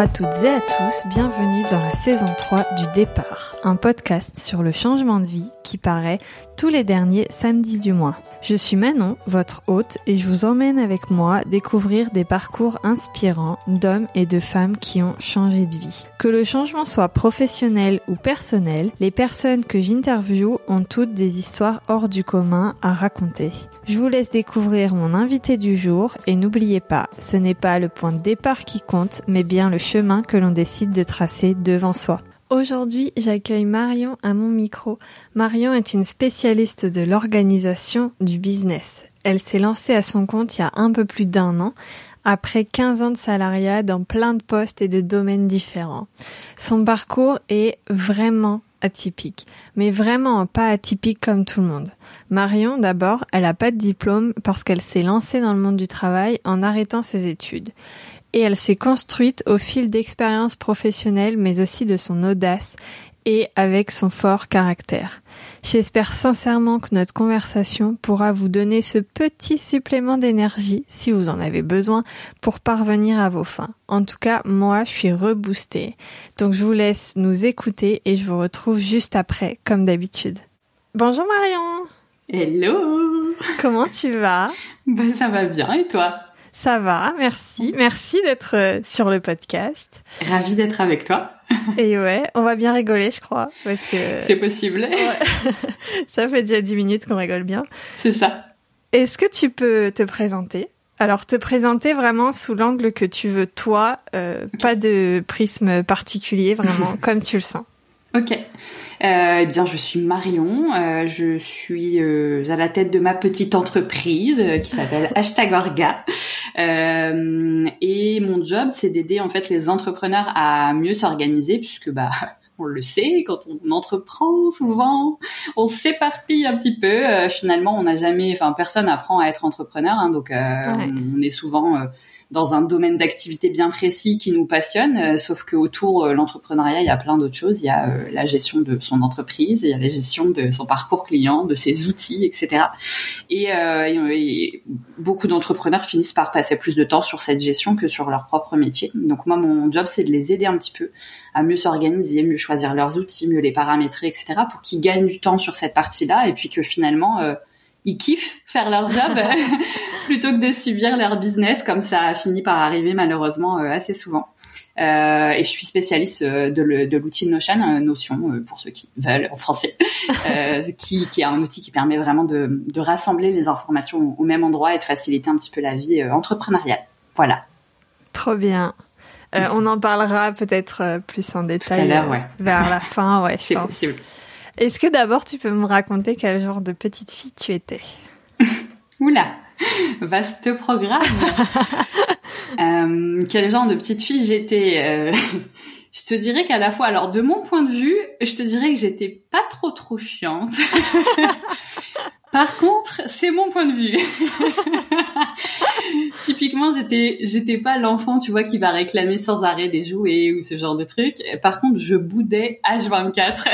à toutes et à tous, bienvenue dans la saison 3 du Départ, un podcast sur le changement de vie qui paraît tous les derniers samedis du mois. Je suis Manon, votre hôte, et je vous emmène avec moi découvrir des parcours inspirants d'hommes et de femmes qui ont changé de vie. Que le changement soit professionnel ou personnel, les personnes que j'interviewe ont toutes des histoires hors du commun à raconter. Je vous laisse découvrir mon invité du jour et n'oubliez pas, ce n'est pas le point de départ qui compte, mais bien le chemin que l'on décide de tracer devant soi. Aujourd'hui, j'accueille Marion à mon micro. Marion est une spécialiste de l'organisation du business. Elle s'est lancée à son compte il y a un peu plus d'un an, après 15 ans de salariat dans plein de postes et de domaines différents. Son parcours est vraiment atypique, mais vraiment pas atypique comme tout le monde. Marion, d'abord, elle n'a pas de diplôme parce qu'elle s'est lancée dans le monde du travail en arrêtant ses études et elle s'est construite au fil d'expériences professionnelles mais aussi de son audace et avec son fort caractère. J'espère sincèrement que notre conversation pourra vous donner ce petit supplément d'énergie si vous en avez besoin pour parvenir à vos fins. En tout cas, moi, je suis reboostée. Donc je vous laisse nous écouter et je vous retrouve juste après, comme d'habitude. Bonjour Marion Hello Comment tu vas? Ben ça va bien et toi? Ça va, merci. Merci d'être euh, sur le podcast. Ravie d'être avec toi. Et ouais, on va bien rigoler, je crois. Parce que... C'est possible. ça fait déjà 10 minutes qu'on rigole bien. C'est ça. Est-ce que tu peux te présenter? Alors, te présenter vraiment sous l'angle que tu veux, toi, euh, pas de prisme particulier, vraiment, comme tu le sens. Ok. Euh, eh bien, je suis Marion. Euh, je suis euh, à la tête de ma petite entreprise euh, qui s'appelle Hashtag Orga. et mon job, c'est d'aider en fait les entrepreneurs à mieux s'organiser, puisque bah on le sait, quand on entreprend, souvent, on s'éparpille un petit peu. finalement, on n'a jamais, enfin, personne apprend à être entrepreneur, hein, donc on, est souvent dans un domaine d'activité bien précis qui nous passionne, euh, sauf que autour euh, l'entrepreneuriat, il y a plein d'autres choses. Il y a euh, la gestion de son entreprise, il y a la gestion de son parcours client, de ses outils, etc. Et, et beaucoup d'entrepreneurs finissent par passer plus de temps sur cette gestion que sur leur propre métier. Donc moi, mon job, c'est de les aider un petit peu à mieux s'organiser, mieux choisir leurs outils, mieux les paramétrer, etc. pour qu'ils gagnent du temps sur cette partie-là et puis que finalement ils kiffent faire leur job plutôt que de subir leur business comme ça a fini par arriver malheureusement euh, assez souvent. Euh, et je suis spécialiste euh, de l'outil Notion, Notion pour ceux qui veulent en français, qui, qui, est un outil qui permet vraiment de, de, rassembler les informations au même endroit et de faciliter un petit peu la vie entrepreneuriale. Voilà. Trop bien. on en parlera peut-être plus en détail Tout à ouais. vers la fin, ouais. C'est possible. Est-ce que d'abord tu peux me raconter quel genre de petite fille tu étais Oula, vaste programme. euh, quel genre de petite fille j'étais euh, Je te dirais qu'à la fois, alors de mon point de vue, je te dirais que j'étais pas trop trop chiante. Par contre, c'est mon point de vue. Typiquement, j'étais, j'étais pas l'enfant, tu vois, qui va réclamer sans arrêt des jouets ou ce genre de trucs. Par contre, je boudais H24.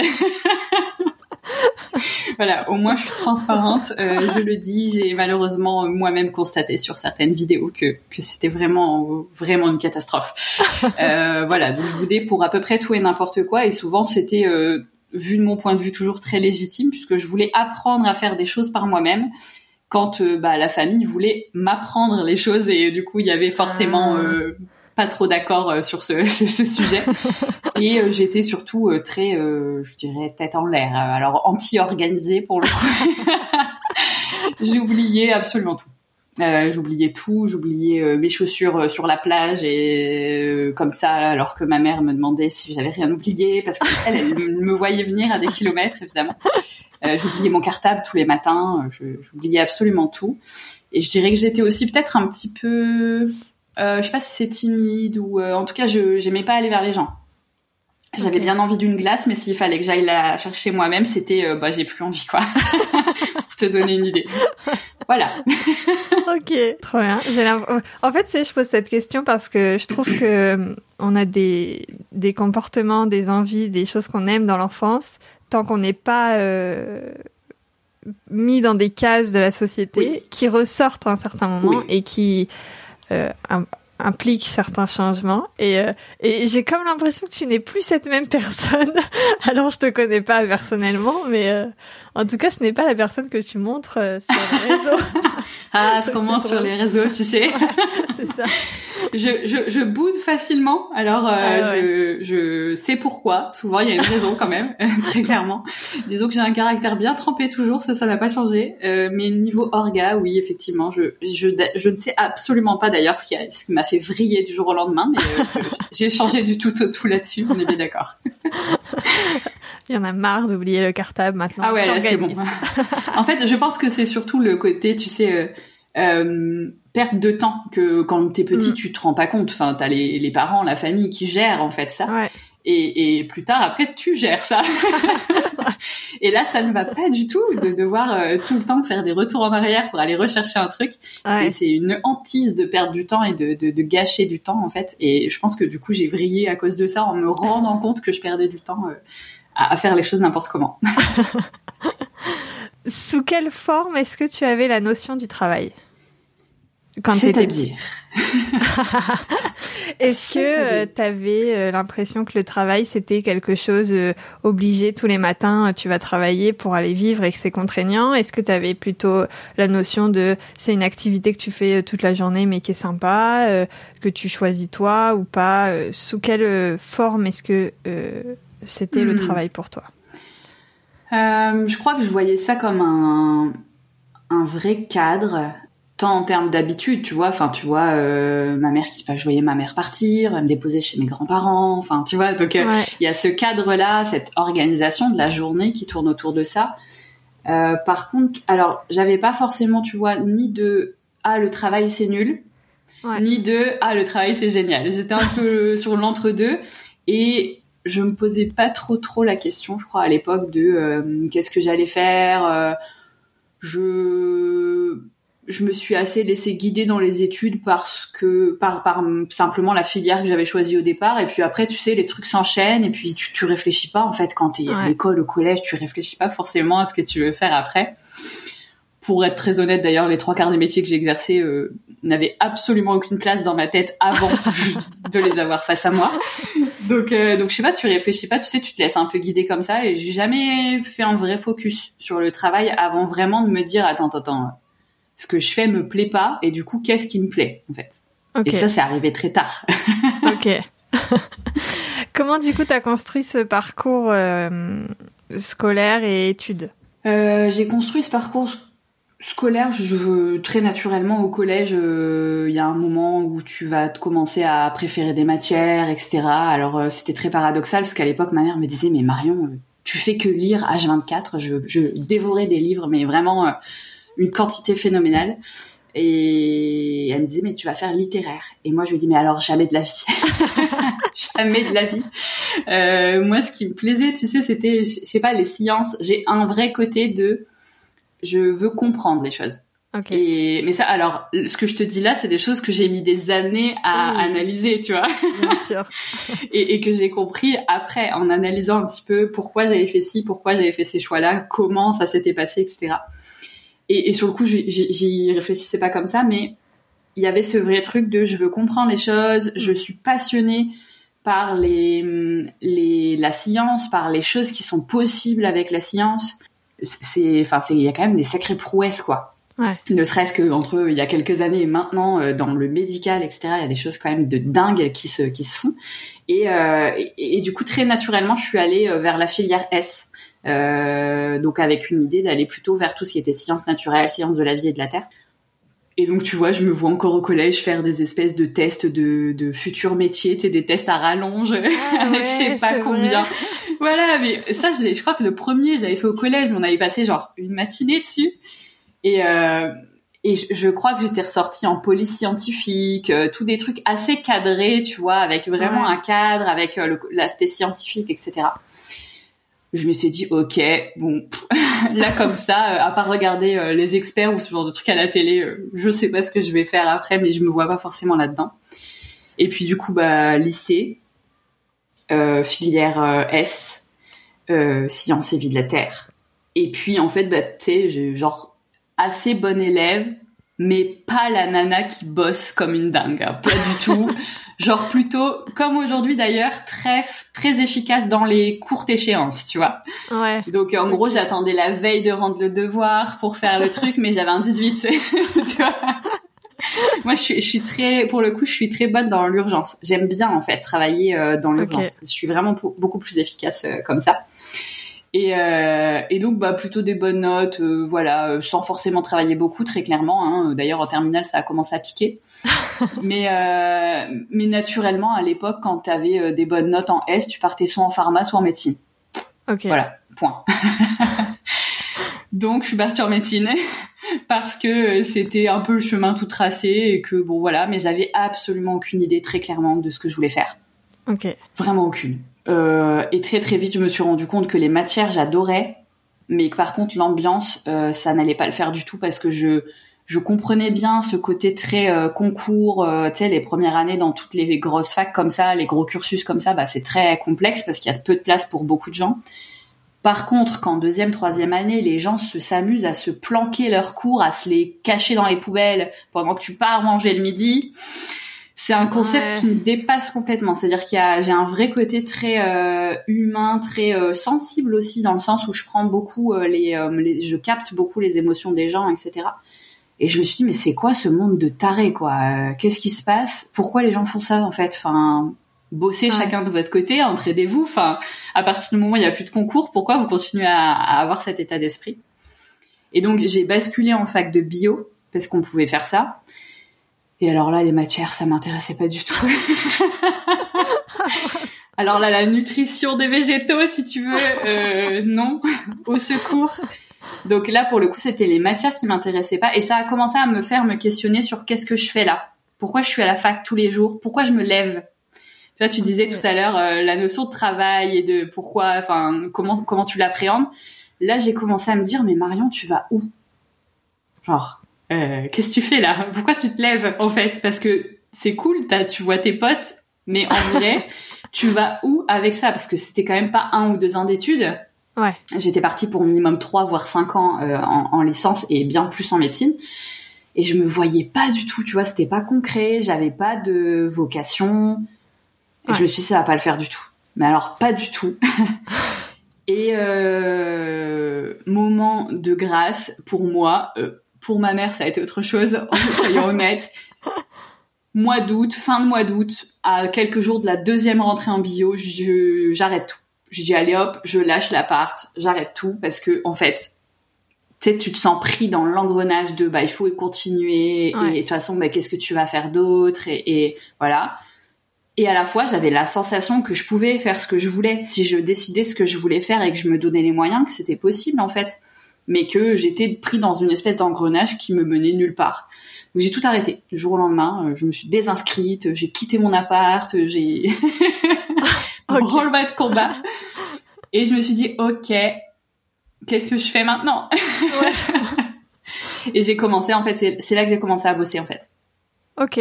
Voilà, au moins je suis transparente. Euh, je le dis, j'ai malheureusement moi-même constaté sur certaines vidéos que, que c'était vraiment vraiment une catastrophe. Euh, voilà, donc je boudais pour à peu près tout et n'importe quoi, et souvent c'était euh, vu de mon point de vue toujours très légitime puisque je voulais apprendre à faire des choses par moi-même quand euh, bah, la famille voulait m'apprendre les choses et du coup il y avait forcément ah. Euh, pas trop d'accord euh, sur ce, ce, sujet. Et j'étais surtout très je dirais tête en l'air. Alors anti-organisée pour le coup. J'oubliais absolument tout. Euh, j'oubliais tout, j'oubliais euh, mes chaussures euh, sur la plage et comme ça, alors que ma mère me demandait si j'avais rien oublié parce qu'elle elle me voyait venir à des kilomètres évidemment. j'oubliais mon cartable tous les matins, j'oubliais absolument tout. Et je dirais que j'étais aussi peut-être un petit peu, je sais pas si c'est timide ou en tout cas, je j'aimais pas aller vers les gens. J'avais bien envie d'une glace, mais s'il fallait que j'aille la chercher moi-même, c'était bah j'ai plus envie quoi. Pour te donner une idée. Voilà. ok, trop bien. En fait, je pose cette question parce que je trouve que euh, on a des, des comportements, des envies, des choses qu'on aime dans l'enfance, tant qu'on n'est pas euh, mis dans des cases de la société qui ressortent à un certain moment et qui, euh, implique certains changements et, euh, et j'ai comme l'impression que tu n'es plus cette même personne. Alors je te connais pas personnellement, mais euh, en tout cas ce n'est pas la personne que tu montres euh, sur les réseaux. ah, ce qu'on montre sur les réseaux, tu sais. c'est ça. Je, je, je boude facilement, alors ah je, je sais pourquoi. Souvent il y a une raison quand même, très clairement. Disons que j'ai un caractère bien trempé toujours, ça ça n'a pas changé. mais niveau orga, oui effectivement, je, je, je ne sais absolument pas d'ailleurs ce qui, a, ce qui m'a fait vriller du jour au lendemain, mais euh, j'ai changé du tout au tout là-dessus, on est bien d'accord. Il y en a marre d'oublier le cartable maintenant. Ah ouais, c'est bon. en fait, je pense que c'est surtout le côté, tu sais, euh, euh, perte de temps que quand t'es petit, mm. tu te rends pas compte. Enfin, t'as les, les parents, la famille qui gèrent en fait ça. Ouais. Et, et, plus tard, après, tu gères ça. et là, ça ne va pas du tout de devoir euh, tout le temps faire des retours en arrière pour aller rechercher un truc. C'est une hantise de perdre du temps et de, de, de, gâcher du temps, en fait. Et je pense que du coup, j'ai vrillé à cause de ça en me rendant compte que je perdais du temps euh, à, à faire les choses n'importe comment. Sous quelle forme est-ce que tu avais la notion du travail quand C'est-à-dire Est-ce que euh, tu avais euh, l'impression que le travail c'était quelque chose euh, obligé tous les matins tu vas travailler pour aller vivre et que c'est contraignant? Est-ce que tu avais plutôt la notion de c'est une activité que tu fais toute la journée mais qui est sympa que tu choisis toi ou pas? Sous quelle forme est-ce que c'était le hmm. travail pour toi? Je crois que je voyais ça comme un un vrai cadre tant en termes d'habitude, tu vois, enfin tu vois euh, ma mère qui je voyais ma mère partir, me déposer chez mes grands-parents, enfin tu vois, donc euh, il y a ce cadre-là, cette organisation de la journée qui tourne autour de ça. Euh, par contre, alors j'avais pas forcément, tu vois, ni de ah le travail c'est nul, ni de ah le travail c'est génial. J'étais un peu sur l'entre-deux. Et je me posais pas trop trop la question, je crois à l'époque de qu'est-ce que j'allais faire. je je me suis assez laissée guider dans les études parce que par par simplement la filière que j'avais choisie au départ et puis après tu sais les trucs s'enchaînent et puis tu tu réfléchis pas en fait quand t'es à l'école au collège tu réfléchis pas forcément à ce que tu veux faire après pour être très honnête d'ailleurs les trois quarts des métiers que j'ai exercés euh, n'avaient absolument aucune place dans ma tête avant de les avoir face à moi donc euh, donc je sais pas tu réfléchis pas tu sais tu te laisses un peu guider comme ça et j'ai jamais fait un vrai focus sur le travail avant vraiment de me dire attends attends, attends ce que je fais me plaît pas et du coup qu'est-ce qui me plaît en fait? Et ça c'est arrivé très tard. ok. Comment du coup tu as construit ce parcours euh, scolaire et études? Euh, J'ai construit ce parcours scolaire très naturellement au collège. Euh, il y a un moment où tu vas commencer à préférer des matières, etc. Alors c'était très paradoxal parce qu'à l'époque ma mère me disait mais Marion tu fais que lire H24. Je, je dévorais des livres mais vraiment une quantité phénoménale. Et elle me disait, mais tu vas faire littéraire. Et moi, je lui dis, mais alors, jamais de la vie. jamais de la vie. Euh, moi, ce qui me plaisait, tu sais, c'était, je sais pas, les sciences. J'ai un vrai côté de, je veux comprendre les choses. Okay. Et, mais ça, alors, ce que je te dis là, c'est des choses que j'ai mis des années à analyser, tu vois. Bien sûr. et, et, que j'ai compris après, en analysant un petit peu pourquoi j'avais fait ci, pourquoi j'avais fait ces choix-là, comment ça s'était passé, etc. Et, et sur le coup, j'y réfléchissais pas comme ça, mais il y avait ce vrai truc de je veux comprendre les choses, je suis passionnée par les, les la science, par les choses qui sont possibles avec la science. C'est, enfin, c'est, il y a quand même des sacrées prouesses, quoi. Ouais. Ne serait-ce que entre il y a quelques années et maintenant euh, dans le médical, etc. Il y a des choses quand même de dingue qui se qui se font. Et, euh, et, et, du coup, très naturellement, je suis allée euh, vers la filière S. Euh, donc avec une idée d'aller plutôt vers tout ce qui était sciences naturelles, sciences de la vie et de la terre. Et donc tu vois, je me vois encore au collège faire des espèces de tests de, de futurs métiers, des tests à rallonge ah avec je sais pas combien. Voilà, mais ça, je, je crois que le premier, je l'avais fait au collège, mais on avait passé genre une matinée dessus. Et euh, et je, crois que j'étais ressortie en police scientifique, euh, tous des trucs assez cadrés, tu vois, avec vraiment un cadre, avec euh, l'aspect scientifique, etc je me suis dit ok bon là comme ça à part regarder les experts ou ce genre de trucs à la télé je sais pas ce que je vais faire après mais je me vois pas forcément là dedans et puis du coup bah lycée filière S sciences et vie de la terre et puis en fait bah tu sais genre assez bon élève mais pas la nana qui bosse comme une dingue, hein, pas du tout. Genre plutôt, comme aujourd'hui d'ailleurs, très très efficace dans les courtes échéances, tu vois. Ouais. Donc en gros, j'attendais la veille de rendre le devoir pour faire le truc, mais j'avais un 18, tu vois. Moi, je suis, je suis très, pour le coup, je suis très bonne dans l'urgence. J'aime bien en fait travailler euh, dans l'urgence. Je suis vraiment beaucoup plus efficace euh, comme ça. Et, euh, et, donc bah plutôt des bonnes notes, euh, voilà, euh, sans forcément travailler beaucoup, très clairement. Hein. D'ailleurs en terminale ça a commencé à piquer, mais mais naturellement à l'époque quand tu avais des bonnes notes en S, tu partais soit en pharma soit en médecine. Ok. Voilà, point. donc je suis partie en médecine parce que c'était un peu le chemin tout tracé et que bon voilà, mais j'avais absolument aucune idée très clairement de ce que je voulais faire. Ok. Vraiment aucune. Euh, et très très vite, je me suis rendu compte que les matières, j'adorais, mais que par contre l'ambiance, euh, ça n'allait pas le faire du tout parce que je je comprenais bien ce côté très euh, concours, euh, tu sais, les premières années dans toutes les grosses facs comme ça, les gros cursus comme ça, bah c'est très complexe parce qu'il y a peu de place pour beaucoup de gens. Par contre, qu'en deuxième, troisième année, les gens se s'amusent à se planquer leurs cours, à se les cacher dans les poubelles pendant que tu pars manger le midi, c'est un concept qui me dépasse complètement. C'est-à-dire qu'il y a, j'ai un vrai côté très euh, humain, très euh, sensible aussi, dans le sens où je prends beaucoup euh, les, les, je capte beaucoup les émotions des gens, etc. Et je me suis dit, mais c'est quoi ce monde de tarés, quoi? Qu'est-ce qui se passe? Pourquoi les gens font ça, en fait? Enfin, bossez chacun de votre côté, entraidez-vous. Enfin, à partir du moment où il n'y a plus de concours, pourquoi vous continuez à, à avoir cet état d'esprit? Et donc, j'ai basculé en fac de bio parce qu'on pouvait faire ça. Et alors là, les matières, ça m'intéressait pas du tout. alors là, la nutrition des végétaux, si tu veux, euh, non, au secours. Donc là, pour le coup, c'était les matières qui m'intéressaient pas, et ça a commencé à me faire me questionner sur qu'est-ce que je fais là? Pourquoi je suis à la fac tous les jours? Pourquoi je me lève? Tu vois, tu disais tout à l'heure euh, la notion de travail et de pourquoi, enfin, comment comment tu l'appréhendes. Là, j'ai commencé à me dire, mais Marion, tu vas où? Genre, euh, qu'est-ce que tu fais là? Pourquoi tu te lèves en fait? Parce que c'est cool, tu vois tes potes, mais en vrai, tu vas où avec ça? Parce que c'était quand même pas un ou deux ans d'études. Ouais. J'étais partie pour minimum trois voire cinq ans euh, en, en, licence et bien plus en médecine. Et je me voyais pas du tout, tu vois, c'était pas concret, j'avais pas de vocation. Et ouais. je me suis dit, ça va pas le faire du tout. Mais alors, pas du tout. et euh, moment de grâce pour moi, euh, pour ma mère, ça a été autre chose, soyons honnêtes. Mois d'août, fin de mois d'août, à quelques jours de la deuxième rentrée en bio, je, j'arrête tout. Je dis allez hop, je lâche l'appart, j'arrête tout parce que en fait, tu sais, tu te sens pris dans l'engrenage de bah il faut continuer Ouais. et de toute façon bah qu'est-ce que tu vas faire d'autre et, et voilà. Et à la fois, j'avais la sensation que je pouvais faire ce que je voulais si je décidais ce que je voulais faire et que je me donnais les moyens, que c'était possible en fait mais que j'étais pris dans une espèce d'engrenage qui me menait nulle part. Donc j'ai tout arrêté du jour au lendemain. Je me suis désinscrite, j'ai quitté mon appart, j'ai Ok. branle-bas de combat. Et je me suis dit, ok, qu'est-ce que je fais maintenant? Et j'ai commencé, en fait, c'est là que j'ai commencé à bosser, en fait. Ok.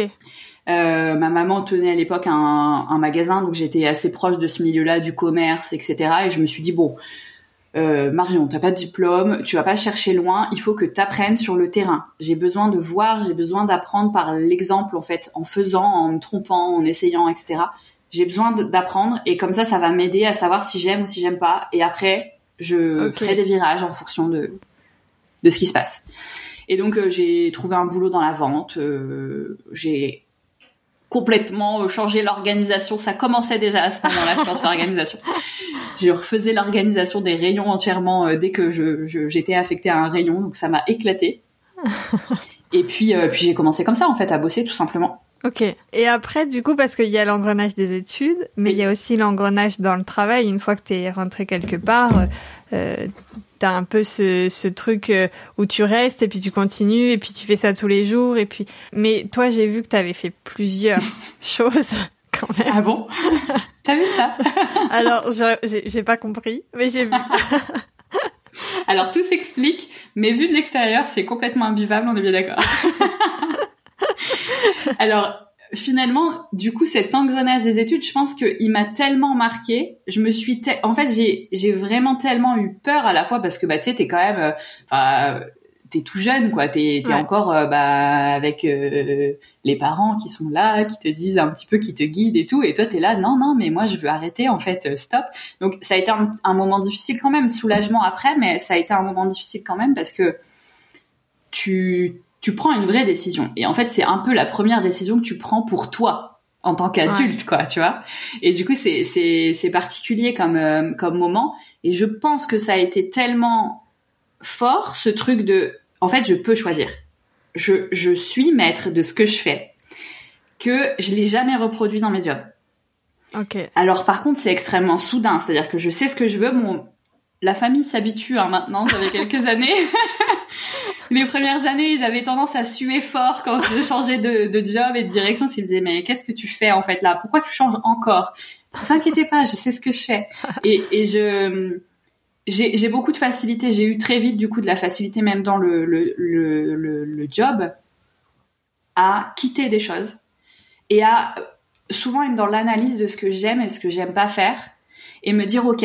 Euh, ma maman tenait à l'époque un, un magasin, donc j'étais assez proche de ce milieu-là, du commerce, etc. Et je me suis dit, bon, euh, Marion, t'as pas de diplôme, tu vas pas chercher loin, il faut que t'apprennes sur le terrain. J'ai besoin de voir, j'ai besoin d'apprendre par l'exemple en fait, en faisant, en me trompant, en essayant, etc. J'ai besoin d'apprendre et comme ça, ça va m'aider à savoir si j'aime ou si j'aime pas. Et après, je Ok. ferai des virages en fonction de de ce qui se passe. Et donc euh, j'ai trouvé un boulot dans la vente. euh, j'ai complètement euh, changé l'organisation. Ça commençait déjà à ce moment-là, je pense, l'organisation. Je refaisais l'organisation des rayons entièrement euh, dès que je- j'étais affectée à un rayon, donc ça m'a éclaté. Et puis, euh, puis j'ai commencé comme ça en fait à bosser tout simplement. Ok. Et après, du coup, parce qu'il y a l'engrenage des études, mais il y a aussi l'engrenage dans le travail. Une fois que tu es rentré quelque part, euh, t'as un peu ce, ce truc euh, où tu restes et puis tu continues et puis tu fais ça tous les jours et puis. Mais toi, j'ai vu que t'avais fait plusieurs choses quand même. Ah bon? T'as vu ça? Alors, j'ai pas compris, mais j'ai vu. Alors tout s'explique, mais vu de l'extérieur, c'est complètement imbuvable, on est bien d'accord. Alors finalement, du coup, cet engrenage des études, je pense qu'il m'a tellement marqué. Je me suis, te- en fait, j'ai j'ai vraiment tellement eu peur à la fois parce que bah tu sais, t'es quand même, euh, t'es tout jeune quoi. T'es es encore euh, bah avec euh, les parents qui sont là qui te disent un petit peu qui te guident et tout. Et toi t'es là non non mais moi je veux arrêter en fait stop. Donc ça a été un, moment difficile quand même soulagement après mais ça a été un moment difficile quand même parce que tu tu prends une vraie décision. Et en fait c'est un peu la première décision que tu prends pour toi en tant qu'adulte quoi tu vois. Et du coup c'est c'est c'est particulier comme comme moment. Et je pense que ça a été tellement fort ce truc de en fait je peux choisir. Je, je suis maître de ce que je fais que je l'ai jamais reproduit dans mes jobs. Ok. Alors par contre c'est extrêmement soudain. C'est à dire que je sais ce que je veux mon la famille s'habitue hein, maintenant ça fait quelques années. Les premières années ils avaient tendance à suer fort quand je changeais de, de job et de direction. S'ils disaient mais qu'est-ce que tu fais en fait là? Pourquoi tu changes encore? Ne inquiétez pas je sais ce que je fais. Et, et je j'ai beaucoup de facilité. J'ai eu très vite du coup de la facilité même dans le, le, le, le, job à quitter des choses et à souvent être dans l'analyse de ce que j'aime et ce que j'aime pas faire et me dire ok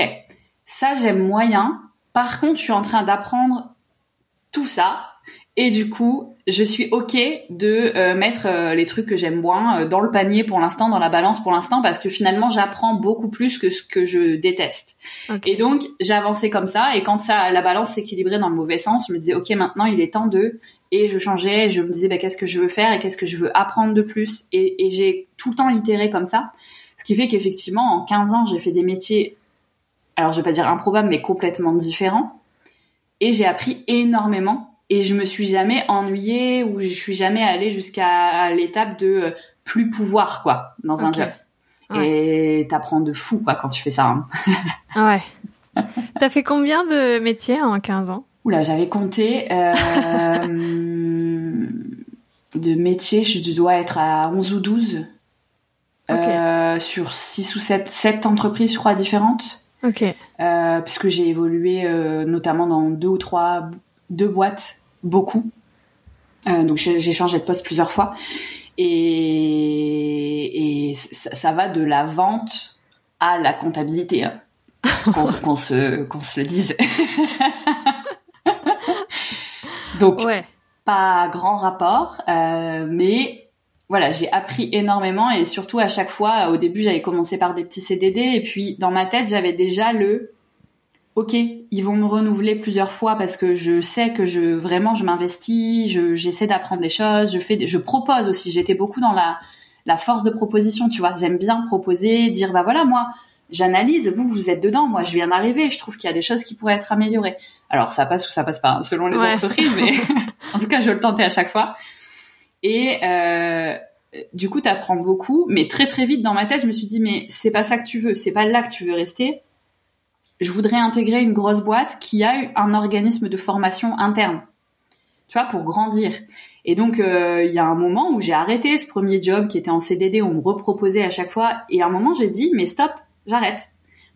ça j'aime moyen. Par contre je suis en train d'apprendre tout ça et du coup, je suis ok de euh, mettre euh, les trucs que j'aime moins euh, dans le panier pour l'instant, dans la balance pour l'instant, parce que finalement, j'apprends beaucoup plus que ce que je déteste. Et donc, j'ai avancé comme ça. Et quand ça, la balance s'équilibrait dans le mauvais sens, je me disais, ok, maintenant, il est temps de. Et je changeais. Je me disais, bah, qu'est-ce que je veux faire et qu'est-ce que je veux apprendre de plus. Et, et j'ai tout le temps itéré comme ça, ce qui fait qu'effectivement, en 15 ans, j'ai fait des métiers. Alors, je vais pas dire improbables, mais complètement différents. Et j'ai appris énormément et je me suis jamais ennuyée ou je suis jamais allée jusqu'à l'étape de euh, plus pouvoir quoi dans un job. Et t'apprends de fou quoi quand tu fais ça. Hein. ouais. T'as fait combien de métiers en 15 ans? Oula, j'avais compté euh, de métiers, je dois être à 11 ou 12 euh, sur 6 ou 7, 7 entreprises je crois différentes. Ok. Euh, puisque j'ai évolué euh, notamment dans deux ou trois deux boîtes beaucoup. Euh, donc j'ai changé de poste plusieurs fois. Et, et ça, ça, va de la vente à la comptabilité. Hein. Qu'on se, qu'on se le dise. donc, ouais. pas grand rapport, euh, mais voilà, j'ai appris énormément et surtout à chaque fois, au début, j'avais commencé par des petits CDD et puis dans ma tête, j'avais déjà le ok, ils vont me renouveler plusieurs fois parce que je sais que je vraiment je m'investis, je, j'essaie d'apprendre des choses, je fais, je propose aussi. J'étais beaucoup dans la la force de proposition, tu vois. J'aime bien proposer, dire bah voilà moi j'analyse, vous vous êtes dedans, moi je viens d'arriver, je trouve qu'il y a des choses qui pourraient être améliorées. Alors ça passe ou ça passe pas hein, selon les entreprises, mais en tout cas je le tentais à chaque fois. Et euh, du coup, t'apprends beaucoup, mais très très vite dans ma tête, je me suis dit mais c'est pas ça que tu veux, c'est pas là que tu veux rester je voudrais intégrer une grosse boîte qui a un organisme de formation interne, tu vois, pour grandir. Et donc, euh, il y a un moment où j'ai arrêté ce premier job qui était en CDD, on me reproposait à chaque fois, et à un moment j'ai dit, mais stop, j'arrête.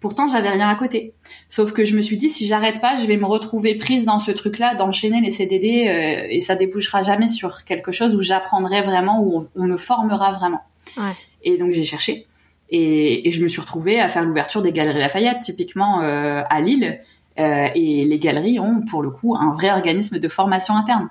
Pourtant, j'avais rien à côté. Sauf que je me suis dit, si j'arrête pas, je vais me retrouver prise dans ce truc-là, d'enchaîner les CDD, euh, et ça débouchera jamais sur quelque chose où j'apprendrai vraiment, où on, on, me formera vraiment. Ouais. Et donc j'ai cherché. Et, et, je me suis retrouvée à faire l'ouverture des galeries Lafayette, typiquement euh, à Lille. Euh, et les galeries ont, pour le coup, un vrai organisme de formation interne.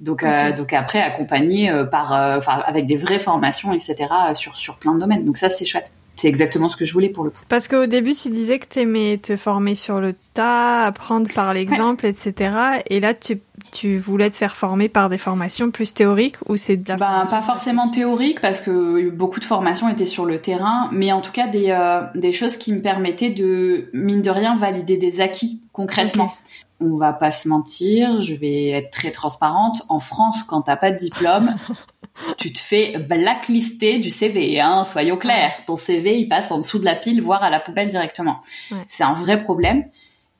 Donc, donc après, accompagné par, avec des vraies formations, etc., sur, sur plein de domaines. Donc ça, c'est chouette. C'est exactement ce que je voulais pour le coup. Parce qu'au début, tu disais que tu aimais te former sur le tas, apprendre par l'exemple, etc. Et là, tu, tu voulais te faire former par des formations plus théoriques ou c'est de la bah, Pas forcément théorique parce que beaucoup de formations étaient sur le terrain, mais en tout cas des, euh, des choses qui me permettaient de, mine de rien, valider des acquis concrètement. On va pas se mentir, je vais être très transparente. En France, quand t'as pas de diplôme, tu te fais blacklister du CV, hein, soyons clairs. Ton CV, il passe en dessous de la pile, voire à la poubelle directement. C'est un vrai problème.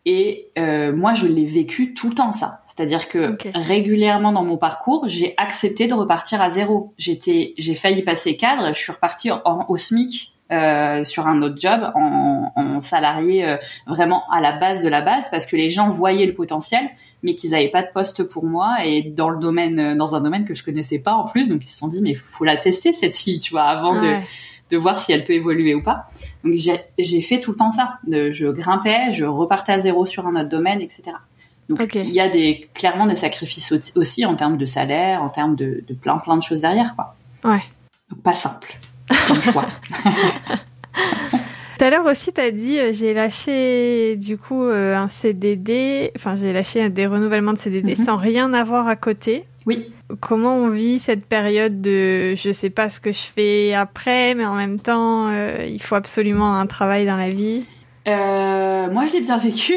Et euh, moi, je l'ai vécu tout le temps, ça. C'est-à-dire que régulièrement dans mon parcours, j'ai accepté de repartir à zéro. J'étais, j'ai failli passer cadre, je suis repartie en, au SMIC euh, sur un autre job, en, en salarié euh, vraiment à la base de la base, parce que les gens voyaient le potentiel mais qu'ils n'avaient pas de poste pour moi et dans le domaine, euh, dans un domaine que je connaissais pas en plus. Donc ils se sont dit mais faut la tester cette fille, tu vois, avant de de voir si elle peut évoluer ou pas. Donc j'ai fait tout le temps ça. Je grimpais, je repartais à zéro sur un autre domaine, etc. Donc il y a des clairement des sacrifices aussi en termes de salaire, en termes de, de plein plein de choses derrière quoi. Ouais. Donc pas simple. Comme choix. Tout à l'heure aussi, tu as dit euh, j'ai lâché du coup euh, un CDD, enfin j'ai lâché des renouvellements de CDD mhm. sans rien avoir à côté. Oui. Comment on vit cette période de je sais pas ce que je fais après, mais en même temps euh, il faut absolument un travail dans la vie? moi, je l'ai bien vécu.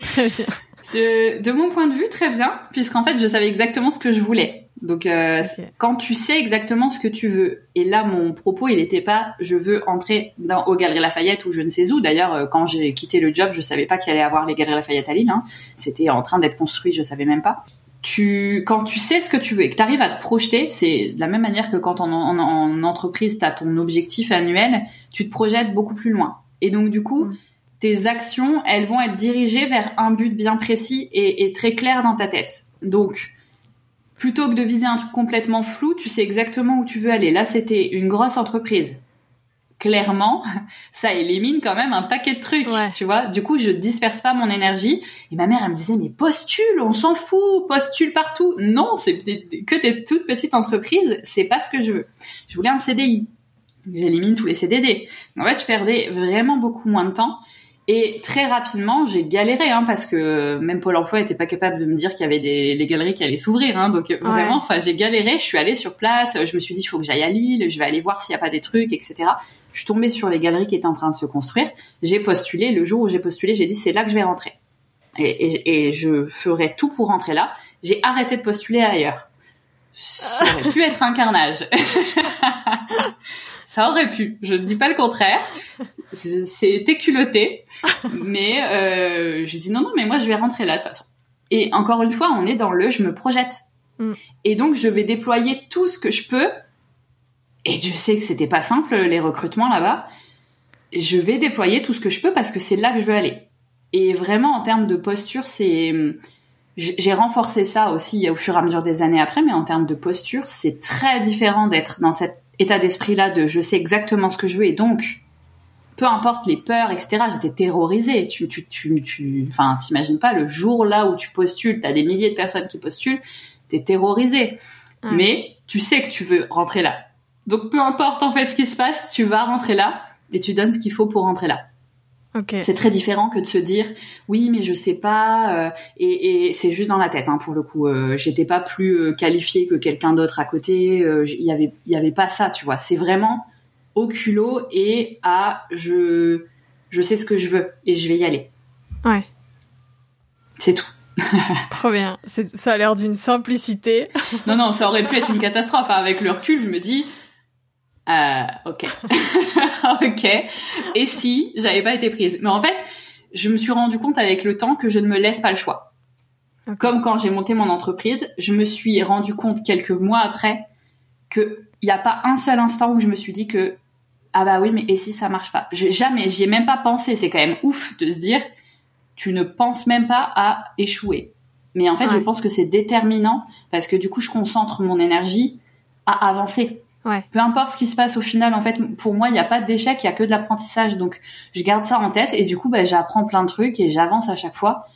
très bien. De mon point de vue, très bien, puisqu'en fait, je savais exactement ce que je voulais. Donc euh, quand tu sais exactement ce que tu veux, et là mon propos il n'était pas je veux entrer dans, aux Galeries Lafayette ou je ne sais où. D'ailleurs euh, quand j'ai quitté le job je savais pas qu'il allait avoir les Galeries Lafayette à Lille. Hein. C'était en train d'être construit, je savais même pas. Tu quand tu sais ce que tu veux et que tu arrives à te projeter, c'est de la même manière que quand en, en, en entreprise tu as ton objectif annuel, tu te projettes beaucoup plus loin. Et donc du coup mm. tes actions elles vont être dirigées vers un but bien précis et, et très clair dans ta tête. Donc plutôt que de viser un truc complètement flou, tu sais exactement où tu veux aller. Là, c'était une grosse entreprise. Clairement, ça élimine quand même un paquet de trucs, tu vois. Du coup, je disperse pas mon énergie. Et ma mère, elle me disait, mais postule, on s'en fout, postule partout. Non, c'est que des toutes petites entreprises, c'est pas ce que je veux. Je voulais un CDI. J'élimine tous les CDD. En fait, je perdais vraiment beaucoup moins de temps. Et très rapidement, j'ai galéré, hein, parce que même Pôle Emploi était pas capable de me dire qu'il y avait des les galeries qui allaient s'ouvrir. Hein, donc vraiment, enfin, j'ai galéré. Je suis allée sur place. Je me suis dit, il faut que j'aille à Lille. Je vais aller voir s'il y a pas des trucs, etc. Je suis tombée sur les galeries qui étaient en train de se construire. J'ai postulé. Le jour où j'ai postulé, j'ai dit, c'est là que je vais rentrer. Et, et, et je ferai tout pour rentrer là. J'ai arrêté de postuler ailleurs. Ça aurait pu être un carnage. ça aurait pu. Je ne dis pas le contraire. C'était culotté, mais euh, je dis non non mais moi je vais rentrer là de toute façon. Et encore une fois, on est dans le je me projette. Mm. Et donc je vais déployer tout ce que je peux. Et je sais que c'était pas simple les recrutements là-bas. Je vais déployer tout ce que je peux parce que c'est là que je veux aller. Et vraiment en termes de posture, c'est j'ai renforcé ça aussi au fur et à mesure des années après, mais en termes de posture, c'est très différent d'être dans cet état d'esprit-là de je sais exactement ce que je veux et donc peu importe les peurs, etc. J'étais terrorisée. Tu, tu, tu, tu, enfin, t'imagines pas le jour là où tu postules, t'as des milliers de personnes qui postulent, t'es terrorisé. Mais tu sais que tu veux rentrer là. Donc peu importe en fait ce qui se passe, tu vas rentrer là et tu donnes ce qu'il faut pour rentrer là. C'est très différent que de se dire oui mais je sais pas euh, et, et c'est juste dans la tête hein, pour le coup. Euh, J'étais pas plus euh, qualifiée que quelqu'un d'autre à côté. Euh, il y avait il y avait pas ça tu vois. C'est vraiment au culot et à je je sais ce que je veux et je vais y aller. Ouais. C'est tout. Trop bien. Ça a l'air d'une simplicité. non non ça aurait pu être une catastrophe. Hein. Avec le recul je me dis euh, ok, ok. Et si j'avais pas été prise? Mais en fait, je me suis rendu compte avec le temps que je ne me laisse pas le choix. Comme quand j'ai monté mon entreprise, je me suis rendu compte quelques mois après que il n'y a pas un seul instant où je me suis dit que ah bah oui mais et si ça marche pas? Je, jamais j'y ai même pas pensé. C'est quand même ouf de se dire tu ne penses même pas à échouer. Mais en fait je pense que c'est déterminant parce que du coup je concentre mon énergie à avancer Ouais. Peu importe ce qui se passe au final, en fait, pour moi, il n'y a pas d'échec, il y a que de l'apprentissage. Donc, je garde ça en tête et du coup, bah, j'apprends plein de trucs et j'avance à chaque fois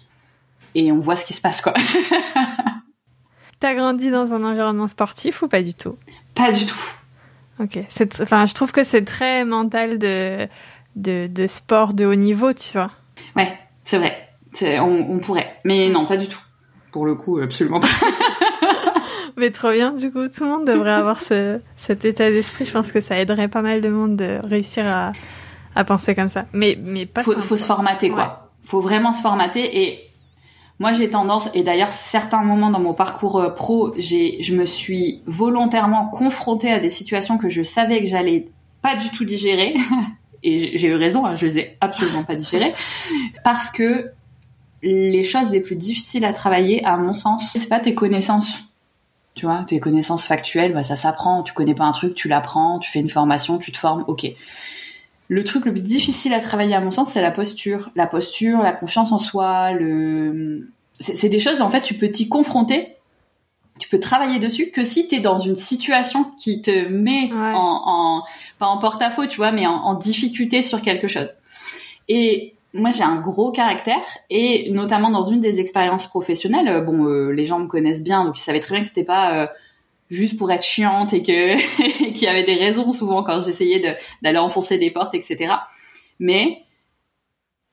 et on voit ce qui se passe, quoi. T'as grandi dans un environnement sportif ou pas du tout? Pas du tout. Ok. Enfin, je trouve que c'est très mental de, de, de sport de haut niveau, tu vois. Ouais, c'est vrai. On, on pourrait, mais non, pas du tout. Pour le coup, absolument pas. Mais trop bien, du coup, tout le monde devrait avoir ce, cet état d'esprit. Je pense que ça aiderait pas mal de monde de réussir à, à penser comme ça. Mais, mais pas Faut, faut se formater, quoi. Faut vraiment se formater. Et moi, j'ai tendance, et d'ailleurs, certains moments dans mon parcours euh, pro, j'ai, je me suis volontairement confrontée à des situations que je savais que j'allais pas du tout digérer. et j'ai eu raison, hein, je les ai absolument pas digérées. Parce que les choses les plus difficiles à travailler, à mon sens, c'est pas tes connaissances tu vois, tes connaissances factuelles, bah, ça s'apprend. Tu connais pas un truc, tu l'apprends, tu fais une formation, tu te formes, ok. Le truc le plus difficile à travailler, à mon sens, c'est la posture. La posture, la confiance en soi, le... C'est des choses, en fait, tu peux t'y confronter, tu peux travailler dessus que si tu es dans une situation qui te met en, en, pas en porte-à-faux, tu vois, mais en, en difficulté sur quelque chose. Et moi j'ai un gros caractère et notamment dans une des expériences professionnelles, euh, bon, euh, les gens me connaissent bien, donc ils savaient très bien que c'était pas euh, juste pour être chiante et que qu'il y avait des raisons souvent quand j'essayais d'aller enfoncer des portes, etc. Mais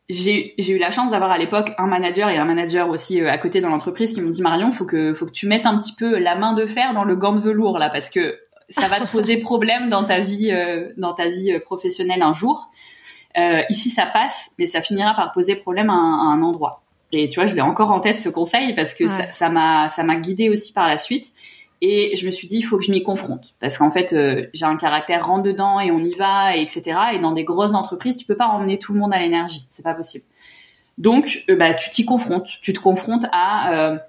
j'ai eu la chance d'avoir à l'époque un manager et un manager aussi à côté dans l'entreprise qui m'ont dit Marion, faut que faut que tu mettes un petit peu la main de fer dans le gant de velours là parce que ça va te poser problème dans ta vie dans ta vie professionnelle un jour. Euh, ici, ça passe, mais ça finira par poser problème à un, endroit. Et tu vois, je l'ai encore en tête ce conseil parce que ça m'a ça m'a guidé aussi par la suite. Et je me suis dit, il faut que je m'y confronte parce qu'en fait, euh, j'ai un caractère rentre dedans et on y va, et etc. Et dans des grosses entreprises, tu peux pas emmener tout le monde à l'énergie, c'est pas possible. Donc, euh, bah, tu t'y confrontes, tu te confrontes à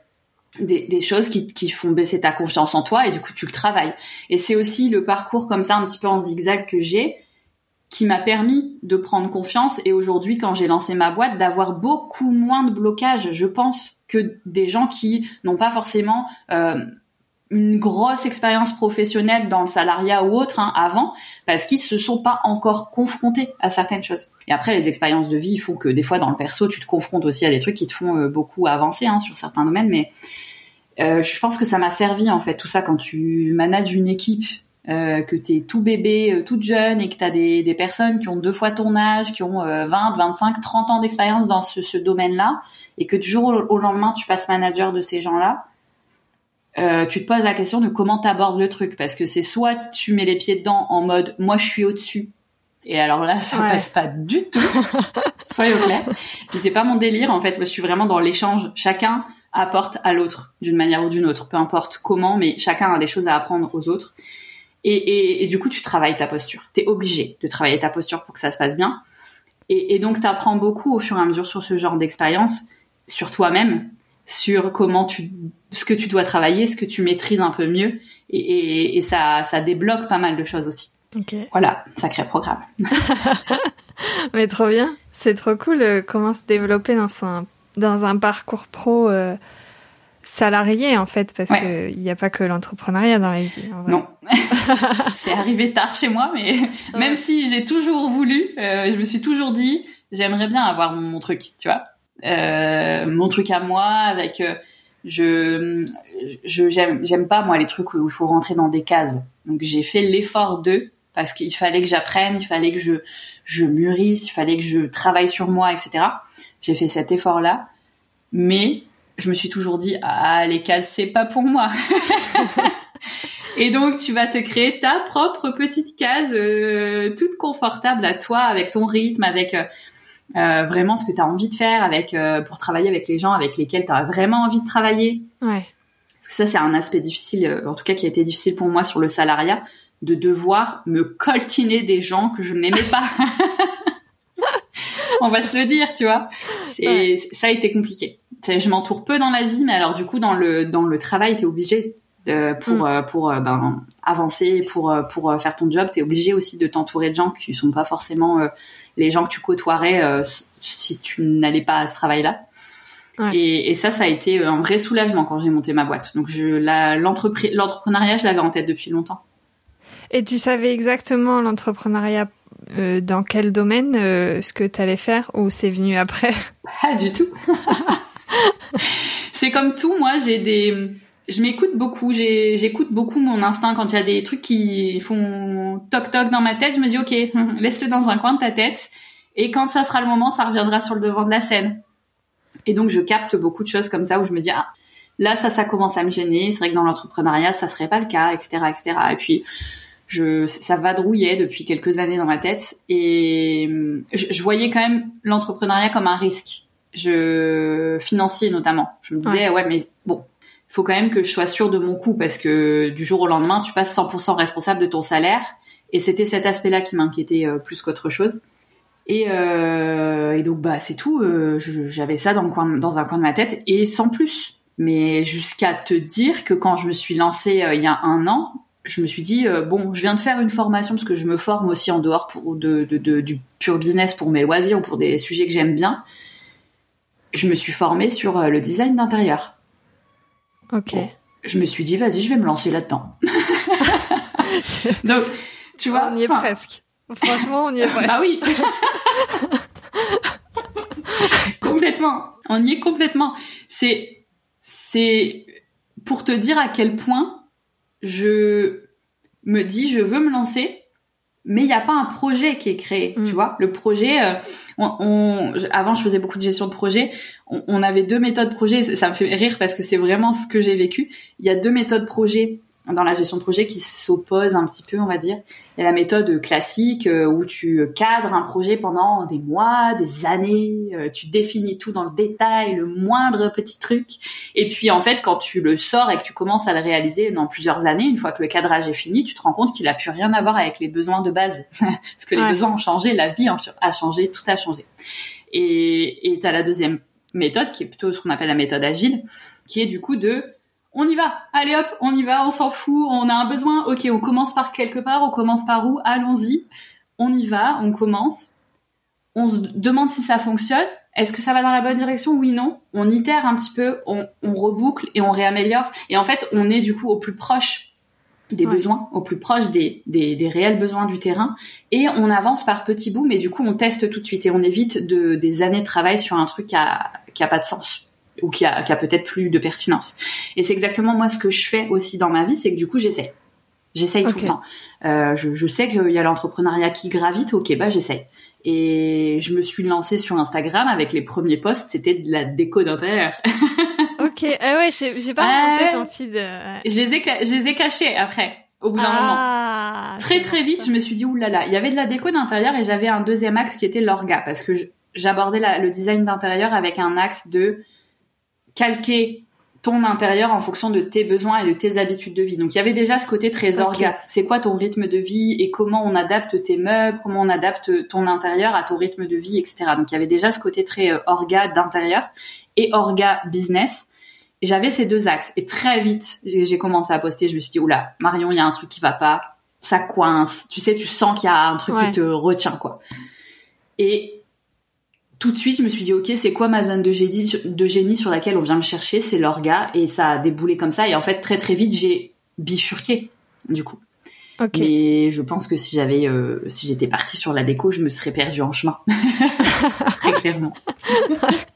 des, des, choses qui, qui font baisser ta confiance en toi et du coup tu le travailles. Et c'est aussi le parcours comme ça un petit peu en zigzag que j'ai qui m'a permis de prendre confiance et aujourd'hui quand j'ai lancé ma boîte d'avoir beaucoup moins de blocages je pense que des gens qui n'ont pas forcément euh, une grosse expérience professionnelle dans le salariat ou autre hein, avant parce qu'ils se sont pas encore confrontés à certaines choses. Et après les expériences de vie font que des fois dans le perso tu te confrontes aussi à des trucs qui te font euh, beaucoup avancer hein, sur certains domaines mais euh, je pense que ça m'a servi en fait tout ça quand tu manages une équipe euh, que tu es tout bébé, euh, toute jeune et que tu as des, des, personnes qui ont deux fois ton âge, qui ont 20, 25, 30 ans d'expérience dans ce, ce domaine-là, et que du jour au, lendemain tu passes manager de ces gens-là, euh, tu te poses la question de comment t'abordes le truc, parce que c'est soit tu mets les pieds dedans en mode moi je suis au-dessus, et alors là ça passe pas du tout, soyez au clair. Puis c'est pas mon délire en fait, moi je suis vraiment dans l'échange, chacun apporte à l'autre d'une manière ou d'une autre, peu importe comment, mais chacun a des choses à apprendre aux autres. Et, et, et, du coup, tu travailles ta posture. Tu es obligé de travailler ta posture pour que ça se passe bien. Et, et donc, tu apprends beaucoup au fur et à mesure sur ce genre d'expérience, sur toi-même, sur comment tu, ce que tu dois travailler, ce que tu maîtrises un peu mieux. Et, et ça, ça débloque pas mal de choses aussi. Okay. Voilà, sacré programme. Mais trop bien. C'est trop cool euh, comment se développer dans un, dans un parcours pro. Euh salarié en fait parce que il n'y a pas que l'entrepreneuriat dans la vie. Non, c'est arrivé tard chez moi, mais même si j'ai toujours voulu, euh, je me suis toujours dit j'aimerais bien avoir mon, truc, tu vois, euh, mon truc à moi avec euh, je je j'aime j'aime pas moi les trucs où il faut rentrer dans des cases. Donc j'ai fait l'effort de parce qu'il fallait que j'apprenne, il fallait que je je mûrisse, il fallait que je travaille sur moi, etc. J'ai fait cet effort là, mais je me suis toujours dit ah les cases c'est pas pour moi. Et donc tu vas te créer ta propre petite case euh, toute confortable à toi avec ton rythme avec euh, euh vraiment ce que tu as envie de faire avec euh, pour travailler avec les gens avec lesquels tu as vraiment envie de travailler. Ouais. Parce que ça c'est un aspect difficile en tout cas qui a été difficile pour moi sur le salariat de devoir me coltiner des gens que je n'aimais pas. On va se le dire, tu vois. C'est ça a été compliqué je m'entoure peu dans la vie, mais alors du coup dans le dans le travail, t'es obligé de, pour mm. euh, pour euh, ben avancer, pour euh, pour faire ton job, t'es obligé aussi de t'entourer de gens qui sont pas forcément les gens que tu côtoierais si tu n'allais pas à ce travail-là. Et, et, ça, ça a été un vrai soulagement quand j'ai monté ma boîte. Donc je l'entrepreneuriat, je l'avais en tête depuis longtemps. Et tu savais exactement l'entrepreneuriat dans quel domaine, ce que tu allais faire, ou c'est venu après? Pas du tout. c'est comme tout, moi, j'ai des, je m'écoute beaucoup, j'écoute beaucoup mon instinct quand il y a des trucs qui font toc toc dans ma tête, je me dis ok, laisse-le dans un coin de ta tête, et quand ça sera le moment, ça reviendra sur le devant de la scène. Et donc je capte beaucoup de choses comme ça où je me dis ah là ça ça commence à me gêner, c'est vrai que dans l'entrepreneuriat ça serait pas le cas, etc. etc. Et puis je, ça vadrouillait depuis quelques années dans ma tête et je, je voyais quand même l'entrepreneuriat comme un risque je financier notamment. Je me disais ouais, mais bon, il faut quand même que je sois sûre de mon coût parce que du jour au lendemain, tu passes 100% responsable de ton salaire et c'était cet aspect-là qui m'inquiétait euh, plus qu'autre chose. Et, euh, et, donc bah c'est tout. Euh, J'avais ça dans, le coin, dans un coin de ma tête et sans plus. Mais jusqu'à te dire que quand je me suis lancée euh, il y a un an, je me suis dit euh, bon, je viens de faire une formation parce que je me forme aussi en dehors pour de, de, de, du pur business pour mes loisirs ou pour des sujets que j'aime bien je me suis formée sur euh, le design d'intérieur. Ok. je me suis dit, vas-y, je vais me lancer là-dedans. Donc, tu vois. On y est presque. Franchement, on y est presque. bah oui. complètement. On y est complètement. C'est, c'est pour te dire à quel point je me dis, je veux me lancer, mais il n'y a pas un projet qui est créé, mm. tu vois. Le projet, euh, on, avant je faisais beaucoup de gestion de projet. On, on avait deux méthodes projet. Ça me fait rire parce que c'est vraiment ce que j'ai vécu. Il y a deux méthodes projet dans la gestion de projet qui s'oppose un petit peu, on va dire. Il y a la méthode classique euh, où tu cadres un projet pendant des mois, des années, euh, tu définis tout dans le détail, le moindre petit truc. Et puis en fait, quand tu le sors et que tu commences à le réaliser dans plusieurs années, une fois que le cadrage est fini, tu te rends compte qu'il a plus rien à voir avec les besoins de base. Parce que les besoins ont changé, la vie a changé, tout a changé. Et tu as la deuxième méthode qui est plutôt ce qu'on appelle la méthode agile, qui est du coup de on y va. Allez hop, on y va, on s'en fout, on a un besoin. Ok, on commence par quelque part, on commence par où? Allons-y. On y va, on commence. On se demande si ça fonctionne. Est-ce que ça va dans la bonne direction? Oui, non. On itère un petit peu, on, reboucle et on réaméliore. Et en fait, on est du coup au plus proche des besoins, au plus proche des, des, réels besoins du terrain. Et on avance par petits bouts, mais du coup, on teste tout de suite et on évite de, des années de travail sur un truc qui a, qui a pas de sens ou qui a, qui a peut-être plus de pertinence. Et c'est exactement moi ce que je fais aussi dans ma vie, c'est que du coup j'essaie. J'essaye tout le temps. Euh, je, je, sais qu'il y a l'entrepreneuriat qui gravite, ok, bah j'essaye. Et je me suis lancée sur Instagram avec les premiers posts, c'était de la déco d'intérieur. ok, ah ouais, j'ai pas monté ton feed. Euh, je les ai, je les ai cachés après. Au bout d'un ah, moment. Très très vite, je me suis dit oulala, il y avait de la déco d'intérieur et j'avais un deuxième axe qui était l'orga parce que j'abordais le design d'intérieur avec un axe de calquer ton intérieur en fonction de tes besoins et de tes habitudes de vie. Donc il y avait déjà ce côté très orga. C'est quoi ton rythme de vie et comment on adapte tes meubles, comment on adapte ton intérieur à ton rythme de vie, etc. Donc il y avait déjà ce côté très euh, orga d'intérieur et orga business. J'avais ces deux axes et très vite j'ai commencé à poster. Je me suis dit oula Marion, il y a un truc qui va pas, ça coince. Tu sais, tu sens qu'il y a un truc qui te retient quoi. Et tout de suite, je me suis dit, ok, c'est quoi ma zone de génie, de génie sur laquelle on vient me chercher? C'est l'orga. Et ça a déboulé comme ça. Et en fait, très très vite, j'ai bifurqué, du coup. Ok. Et je pense que si j'avais, euh, si j'étais partie sur la déco, je me serais perdue en chemin. très clairement.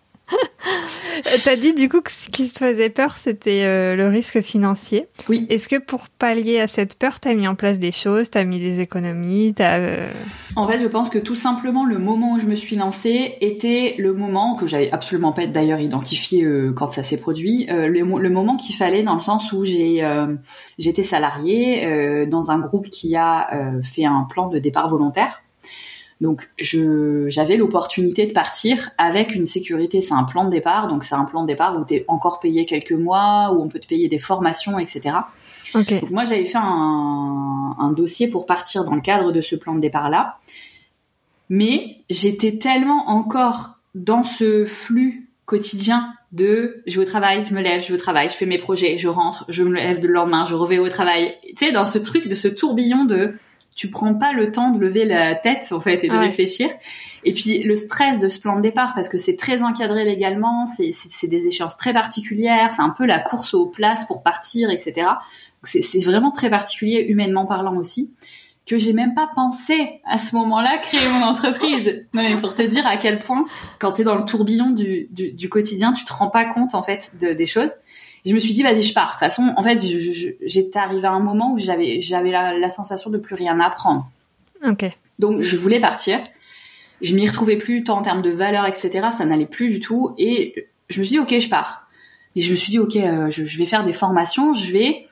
T'as dit du coup que ce qui se faisait peur, c'était euh, le risque financier. Oui. Est-ce que pour pallier à cette peur, t'as mis en place des choses, t'as mis des économies, t'as... Euh, en fait, je pense que tout simplement le moment où je me suis lancée était le moment que j'avais absolument pas d'ailleurs identifié euh, quand ça s'est produit, le, le, moment qu'il fallait dans le sens où j'ai j'étais salariée dans un groupe qui a fait un plan de départ volontaire. Donc je j'avais l'opportunité de partir avec une sécurité. C'est un plan de départ, donc c'est un plan de départ où tu es encore payé quelques mois, où on peut te payer des formations, etc. Okay. Donc moi j'avais fait un, un dossier pour partir dans le cadre de ce plan de départ là, mais j'étais tellement encore dans ce flux quotidien de je vais au travail, je me lève, je vais au travail, je fais mes projets, je rentre, je me lève le lendemain, je reviens au travail. Tu sais, dans ce truc de ce tourbillon de tu prends pas le temps de lever la tête en fait et de réfléchir. Et puis le stress de ce plan de départ parce que c'est très encadré légalement, c'est des échéances très particulières, c'est un peu la course aux places pour partir, etc. C'est vraiment très particulier humainement parlant aussi que j'ai même pas pensé à ce moment-là créer mon entreprise. non mais pour te dire à quel point quand tu es dans le tourbillon du, du, du, quotidien, tu te rends pas compte en fait de, des choses je me suis dit vas-y je pars. De toute façon, en fait, j'étais arrivée à un moment où j'avais j'avais la, sensation de plus rien apprendre. Ok. Donc je voulais partir. Je m'y retrouvais plus tant en termes de valeur, etc. Ça n'allait plus du tout. Et je me suis dit ok je pars. Et je me suis dit ok euh, je, vais faire des formations. Je vais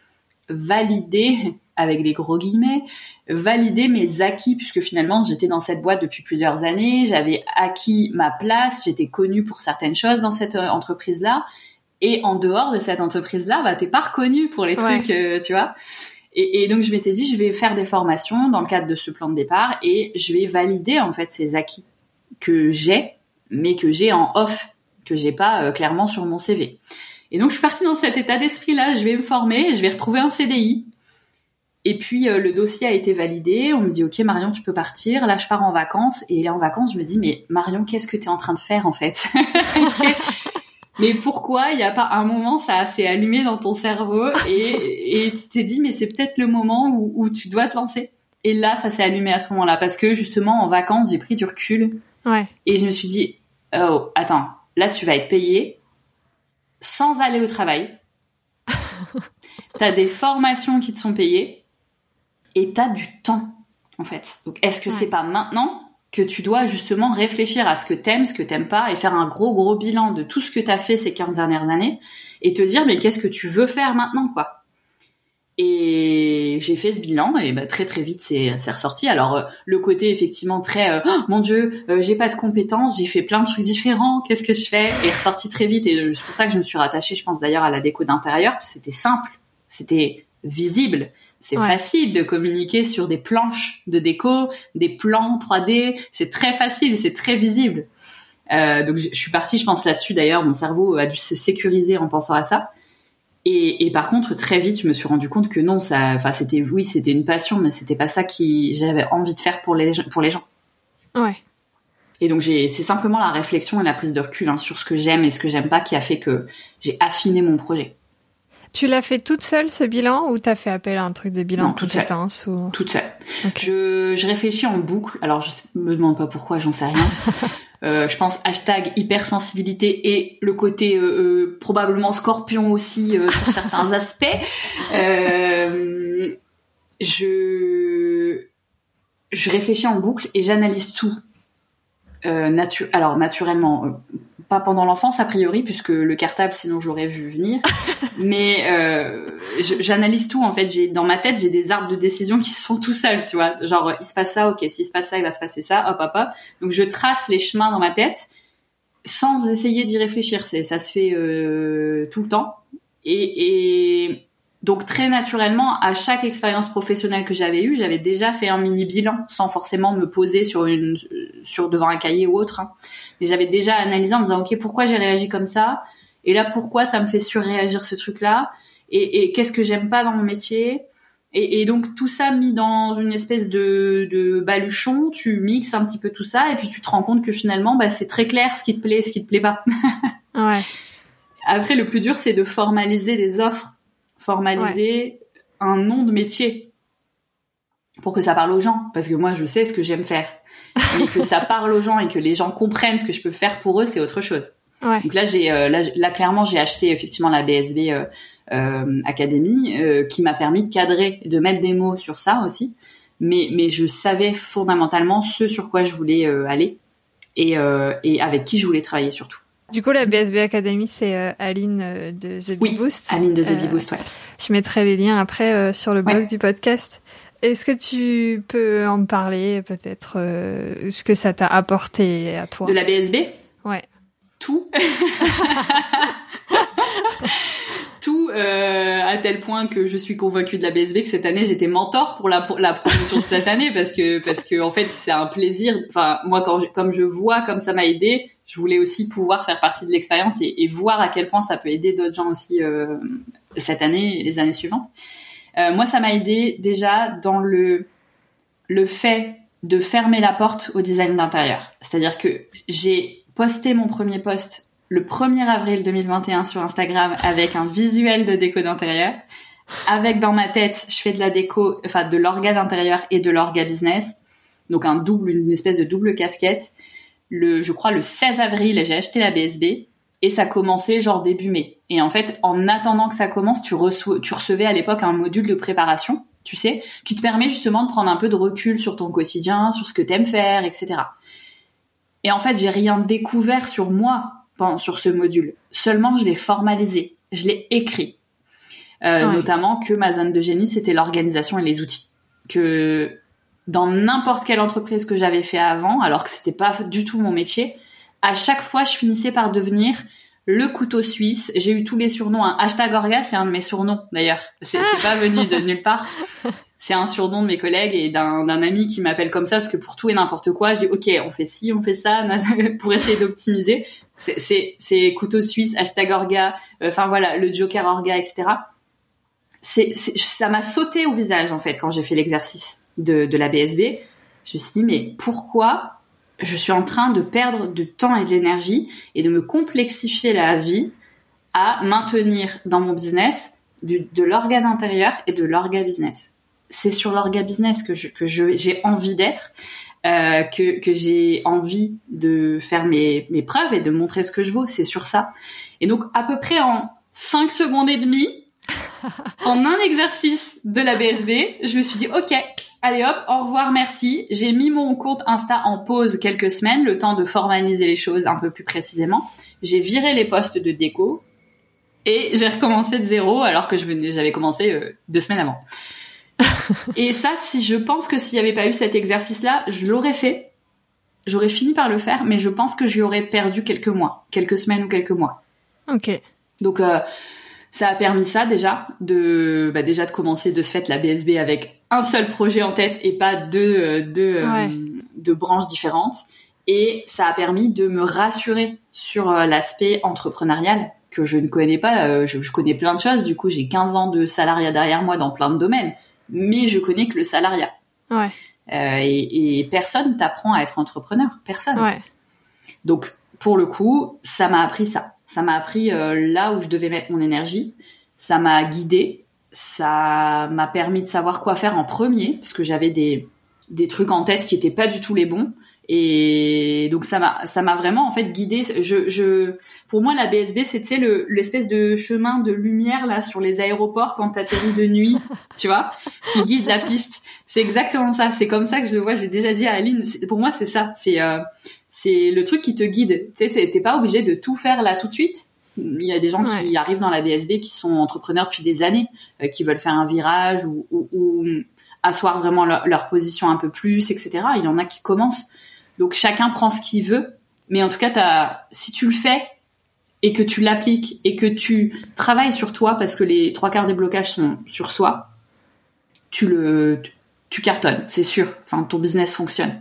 valider avec des gros guillemets, valider mes acquis puisque finalement j'étais dans cette boîte depuis plusieurs années, j'avais acquis ma place, j'étais connue pour certaines choses dans cette euh, entreprise là et en dehors de cette entreprise-là, bah, t'es pas reconnu pour les trucs, euh, tu vois. Et, et, donc je m'étais dit, je vais faire des formations dans le cadre de ce plan de départ et je vais valider en fait ces acquis que j'ai, mais que j'ai en off, que j'ai pas euh, clairement sur mon CV. Et donc je suis partie dans cet état d'esprit-là. Je vais me former, je vais retrouver un CDI. Et puis euh, le dossier a été validé. On me dit ok Marion, tu peux partir. Là je pars en vacances et là en vacances je me dis mais Marion, qu'est-ce que tu es en train de faire en fait? mais pourquoi il n'y a pas un moment ça s'est allumé dans ton cerveau et, et tu t'es dit mais c'est peut-être le moment où, où, tu dois te lancer et là ça s'est allumé à ce moment-là parce que justement en vacances j'ai pris du recul ouais. et je me suis dit oh attends là, tu vas être payé sans aller au travail. t'as des formations qui te sont payées et t'as du temps, en fait. Donc, est-ce que c'est pas maintenant que tu dois justement réfléchir à ce que t'aimes, ce que t'aimes pas, et faire un gros gros bilan de tout ce que t'as fait ces 15 dernières années, et te dire mais qu'est-ce que tu veux faire maintenant, quoi. Et j'ai fait ce bilan et bah, très très vite c'est ressorti. Alors euh, le côté effectivement très euh, oh, mon dieu euh, j'ai pas de compétences, j'ai fait plein de trucs différents, qu'est-ce que je fais est ressorti très vite et c'est pour ça que je me suis rattachée je pense d'ailleurs à la déco d'intérieur. C'était simple, c'était visible, c'est facile de communiquer sur des planches de déco, des plans 3D, c'est très facile, c'est très visible. donc je suis partie je pense là-dessus d'ailleurs mon cerveau a dû se sécuriser en pensant à ça. Et, et, par contre, très vite, je me suis rendu compte que non, ça, enfin, c'était, oui, c'était une passion, mais c'était pas ça qui j'avais envie de faire pour les, pour les gens. Ouais. Et donc, c'est simplement la réflexion et la prise de recul hein, sur ce que j'aime et ce que j'aime pas qui a fait que j'ai affiné mon projet. Tu l'as fait toute seule ce bilan ou t'as fait appel à un truc de bilan non, toute seule. ou toute seule. Je, je réfléchis en boucle. Alors je me demande pas pourquoi, j'en sais rien. Euh, je pense hashtag hypersensibilité et le côté euh, euh probablement scorpion aussi euh, sur certains aspects. Je je réfléchis en boucle et j'analyse tout. Natu alors naturellement, pas pendant l'enfance a priori puisque le cartable sinon j'aurais vu venir. Mais euh, j'analyse tout en fait. J'ai dans ma tête j'ai des arbres de décision qui se font tout seuls tu vois. Genre il se passe ça ok s'il se passe ça il va se passer ça hop hop hop. Donc je trace les chemins dans ma tête sans essayer d'y réfléchir. C'est ça se fait euh, tout le temps. Et, et donc très naturellement, à chaque expérience professionnelle que j'avais eue, j'avais déjà fait un mini bilan, sans forcément me poser sur une, sur devant un cahier ou autre. Hein. Mais j'avais déjà analysé en me disant ok pourquoi j'ai réagi comme ça, et là pourquoi ça me fait surréagir ce truc-là, et, et qu'est-ce que j'aime pas dans mon métier? Et, et, donc tout ça mis dans une espèce de, de baluchon, tu mixes un petit peu tout ça, et puis tu te rends compte que finalement bah, c'est très clair ce qui te plaît, ce qui te plaît pas. ouais. Après le plus dur c'est de formaliser des offres formaliser un nom de métier pour que ça parle aux gens. Parce que moi, je sais ce que j'aime faire. Mais que ça parle aux gens et que les gens comprennent ce que je peux faire pour eux, c'est autre chose. Donc là, j'ai euh, là, clairement, j'ai acheté effectivement la BSB euh, euh, Academy euh, qui m'a permis de cadrer, de mettre des mots sur ça aussi. Mais mais je savais fondamentalement ce sur quoi je voulais aller et et avec qui je voulais travailler surtout. Du coup, la BSB Academy, c'est euh, Aline euh, de The oui, Boost. Aline de The euh, Boost, ouais. Je mettrai les liens après sur le blog du podcast. Est-ce que tu peux en parler, peut-être, ce que ça t'a apporté à toi? De la BSB Ouais. Tout. tout à tel point que je suis convaincue de la BSB que cette année j'étais mentor pour la la promotion de cette année parce que parce que en fait c'est un plaisir enfin moi quand comme je vois comme ça m'a aidé je voulais aussi pouvoir faire partie de l'expérience et, voir à quel point ça peut aider d'autres gens aussi euh, cette année et les années suivantes. Euh, moi, ça m'a aidé déjà dans le le fait de fermer la porte au design d'intérieur. C'est-à-dire que j'ai posté mon premier post le 1er avril 2021 sur Instagram avec un visuel de déco d'intérieur. Avec dans ma tête, je fais de la déco, enfin de l'orga d'intérieur et de l'orga business. Donc un double, une espèce de double casquette le, je crois, le 16 avril, j'ai acheté la BSB et ça commençait genre début mai. Et en fait, en attendant que ça commence, tu, tu recevais à l'époque un module de préparation, tu sais, qui te permet justement de prendre un peu de recul sur ton quotidien, sur ce que t'aimes faire, etc. Et en fait, j'ai rien découvert sur moi pendant, sur ce module. Seulement, je l'ai formalisé, je l'ai écrit. Euh, Notamment que ma zone de génie, c'était l'organisation et les outils. Que dans n'importe quelle entreprise que j'avais fait avant, alors que c'était pas du tout mon métier, à chaque fois, je finissais par devenir le couteau suisse. J'ai eu tous les surnoms. Hashtag Orga, c'est un de mes surnoms d'ailleurs. C'est pas venu de nulle part. C'est un surnom de mes collègues et d'un ami qui m'appelle comme ça parce que pour tout et n'importe quoi, je dis ok, on fait ci, on fait ça pour essayer d'optimiser. C'est couteau suisse, hashtag Orga. Euh, enfin voilà, le Joker Orga, etc. Ça m'a sauté au visage en fait quand j'ai fait l'exercice de, de la BSB, je me suis dit, mais pourquoi je suis en train de perdre du temps et de l'énergie et de me complexifier la vie à maintenir dans mon business du, de l'organe intérieur et de l'orga business? C'est sur l'orga business que je, que j'ai envie d'être. euh, que, que j'ai envie de faire mes, mes preuves et de montrer ce que je vaux. C'est sur ça. Et donc, à peu près en 5 secondes et demie, en un exercice de la BSB, je me suis dit, OK, allez hop, au revoir, merci. J'ai mis mon compte Insta en pause quelques semaines, le temps de formaliser les choses un peu plus précisément. J'ai viré les postes de déco et j'ai recommencé de zéro alors que j'avais commencé euh, deux semaines avant. et ça, si je pense que s'il n'y avait pas eu cet exercice-là, je l'aurais fait. J'aurais fini par le faire, mais je pense que j'y aurais perdu quelques mois, quelques semaines ou quelques mois. Ok. Donc euh, ça a permis ça déjà de bah, déjà de commencer de ce fait la BSB avec un seul projet en tête et pas deux euh, deux, euh, deux branches différentes. Et ça a permis de me rassurer sur l'aspect entrepreneurial que je ne connais pas. je, je connais plein de choses. Du coup, j'ai 15 ans de salariat derrière moi dans plein de domaines mais je connais que le salariat. Ouais. Euh, et, et, personne t'apprend à être entrepreneur, personne. Ouais. Donc pour le coup, ça m'a appris ça. Ça m'a appris euh, là où je devais mettre mon énergie. Ça m'a guidé. Ça m'a permis de savoir quoi faire en premier, parce que j'avais des des trucs en tête qui étaient pas du tout les bons. Et donc ça m'a ça m'a vraiment en fait guidé. Je, je pour moi la BSB c'est le l'espèce de chemin de lumière là sur les aéroports quand t'atterris de nuit, tu vois, qui guide la piste. C'est exactement ça. C'est comme ça que je le vois. J'ai déjà dit à Aline. Pour moi c'est ça. C'est euh, c'est le truc qui te guide. Tu sais t'es pas obligé de tout faire là tout de suite. Il y a des gens qui arrivent dans la BSB qui sont entrepreneurs depuis des années, euh, qui veulent faire un virage ou, ou, ou asseoir vraiment leur, leur, position un peu plus, etc. Il y en a qui commencent. Donc chacun prend ce qu'il veut, mais en tout cas, as, si tu le fais et que tu l'appliques et que tu travailles sur toi, parce que les trois quarts des blocages sont sur soi, tu le, tu cartonnes, c'est sûr. Enfin, ton business fonctionne.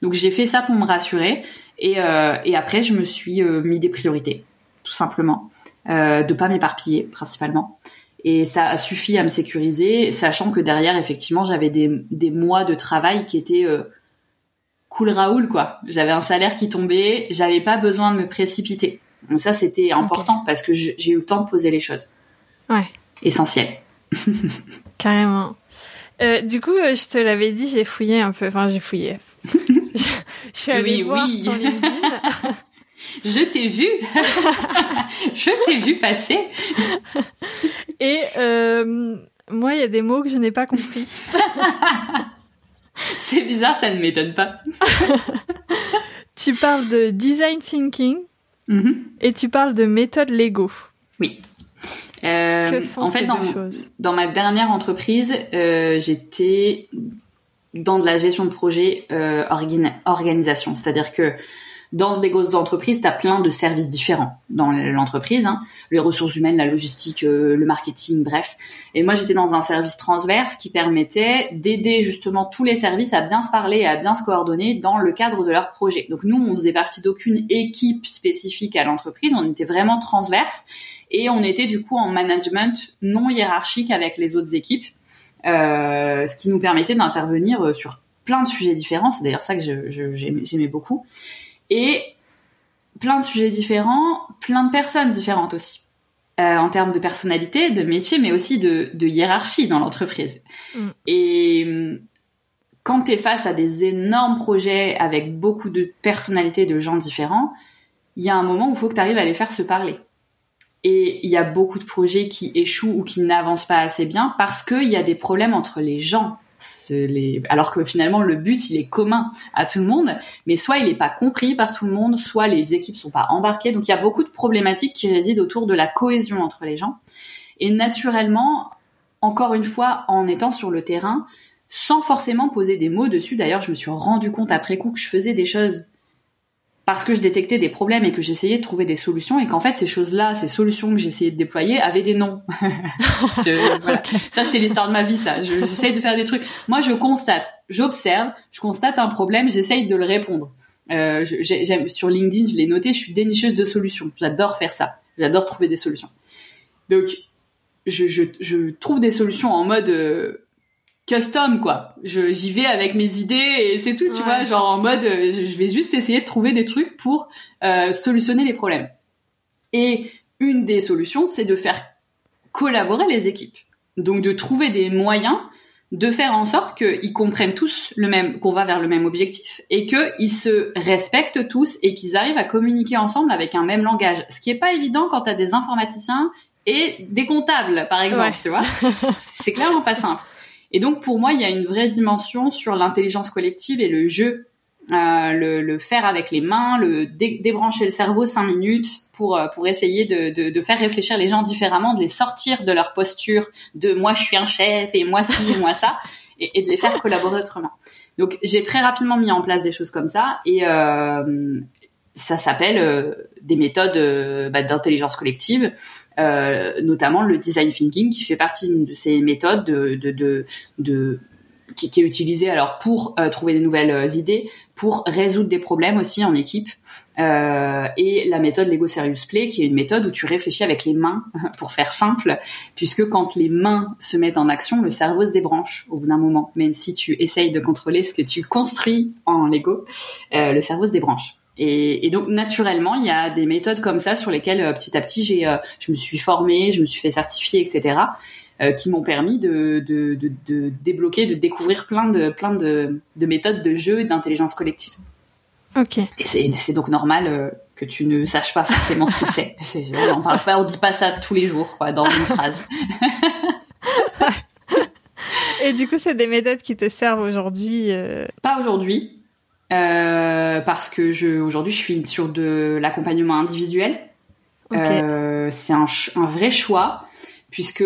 Donc j'ai fait ça pour me rassurer et, euh, et après je me suis euh, mis des priorités, tout simplement, euh, de pas m'éparpiller principalement. Et ça a suffi à me sécuriser, sachant que derrière effectivement j'avais des, des mois de travail qui étaient euh, cool Raoul quoi. J'avais un salaire qui tombait, j'avais pas besoin de me précipiter. Donc ça c'était important parce que j'ai eu le temps de poser les choses. Ouais. Essentiel. Carrément. Euh, du coup, euh, je te l'avais dit, j'ai fouillé un peu. Enfin, j'ai fouillé. je, suis allée oui, voir oui. ton LinkedIn. je t'ai vu. je t'ai vu passer. Et euh, moi, il y a des mots que je n'ai pas compris. C'est bizarre, ça ne m'étonne pas. tu parles de design thinking mm -hmm. et tu parles de méthode Lego. Oui. Euh, que sont en fait, ces dans, deux choses? dans ma dernière entreprise, euh, j'étais dans de la gestion de projet euh, organ organisation. C'est-à-dire que dans des grosses entreprises, tu as plein de services différents dans l'entreprise, hein, les ressources humaines, la logistique, euh, le marketing, bref. Et moi, j'étais dans un service transverse qui permettait d'aider justement tous les services à bien se parler et à bien se coordonner dans le cadre de leur projet. Donc nous, on faisait partie d'aucune équipe spécifique à l'entreprise, on était vraiment transverse et on était du coup en management non hiérarchique avec les autres équipes, euh, ce qui nous permettait d'intervenir sur plein de sujets différents. C'est d'ailleurs ça que j'aimais beaucoup et plein de sujets différents, plein de personnes différentes aussi. Euh, en termes de personnalité, de métier, mais aussi de, de hiérarchie dans l'entreprise. Mm. Et quand tu es face à des énormes projets avec beaucoup de personnalités de gens différents, il y a un moment où il faut que tu arrives à les faire se parler. Et il y a beaucoup de projets qui échouent ou qui n'avancent pas assez bien parce qu'il y a des problèmes entre les gens alors que finalement le but il est commun à tout le monde, mais soit il n'est pas compris par tout le monde, soit les équipes sont pas embarquées. Donc il y a beaucoup de problématiques qui résident autour de la cohésion entre les gens. Et naturellement, encore une fois, en étant sur le terrain, sans forcément poser des mots dessus. D'ailleurs, je me suis rendu compte après coup que je faisais des choses parce que je détectais des problèmes et que j'essayais de trouver des solutions et qu'en fait ces choses-là, ces solutions que j'essayais de déployer avaient des noms. voilà. Ça c'est l'histoire de ma vie ça. J'essaye de faire des trucs. Moi je constate, j'observe, je constate un problème, j'essaye de le répondre. Euh, sur LinkedIn, je l'ai noté, je suis dénicheuse de solutions. J'adore faire ça. J'adore trouver des solutions. Donc je, je, je trouve des solutions en mode euh, custom quoi. Je j'y vais avec mes idées et c'est tout, tu Ouais. vois, genre en mode euh, je vais juste essayer de trouver des trucs pour euh, solutionner les problèmes. Et une des solutions, c'est de faire collaborer les équipes. Donc de trouver des moyens de faire en sorte qu'ils comprennent tous le même, qu'on va vers le même objectif et qu'ils se respectent tous et qu'ils arrivent à communiquer ensemble avec un même langage. Ce qui est pas évident quand tu as des informaticiens et des comptables, par exemple, tu vois. C'est clairement pas simple. Et donc, pour moi, il y a une vraie dimension sur l'intelligence collective et le jeu euh, le, le, faire avec les mains, le débrancher le cerveau cinq minutes pour euh, pour essayer de, de, de, faire réfléchir les gens différemment, de les sortir de leur posture de moi je suis un chef et moi ci moi ça, et, et, de les faire collaborer autrement. Donc j'ai très rapidement mis en place des choses comme ça et euh, ça s'appelle euh, des méthodes euh, bah, d'intelligence collective. Notamment le design thinking qui fait partie de ces méthodes de, de, de, de qui, qui, est utilisé alors pour euh, trouver des nouvelles euh, idées, pour résoudre des problèmes aussi en équipe. Euh, et la méthode Lego Serious Play, qui est une méthode où tu réfléchis avec les mains, pour faire simple, puisque quand les mains se mettent en action, le cerveau se débranche au bout d'un moment. Même si tu essayes de contrôler ce que tu construis en Lego, euh, le cerveau se débranche. Et, et, donc naturellement, il y a des méthodes comme ça sur lesquelles euh, petit à petit j'ai, je me suis formée, je me suis fait certifier, etc. Euh, qui m'ont permis de, de, de, de, débloquer, de découvrir plein de, plein de, de méthodes de jeu et d'intelligence collective. Ok. Et c'est donc normal euh, que tu ne saches pas forcément ce que c'est. on parle pas, on dit pas ça tous les jours, quoi, dans une phrase. et du coup, c'est des méthodes qui te servent aujourd'hui euh... Pas aujourd'hui, euh, parce que je aujourd'hui je suis sur de l'accompagnement individuel. Okay. c'est un, un vrai choix puisque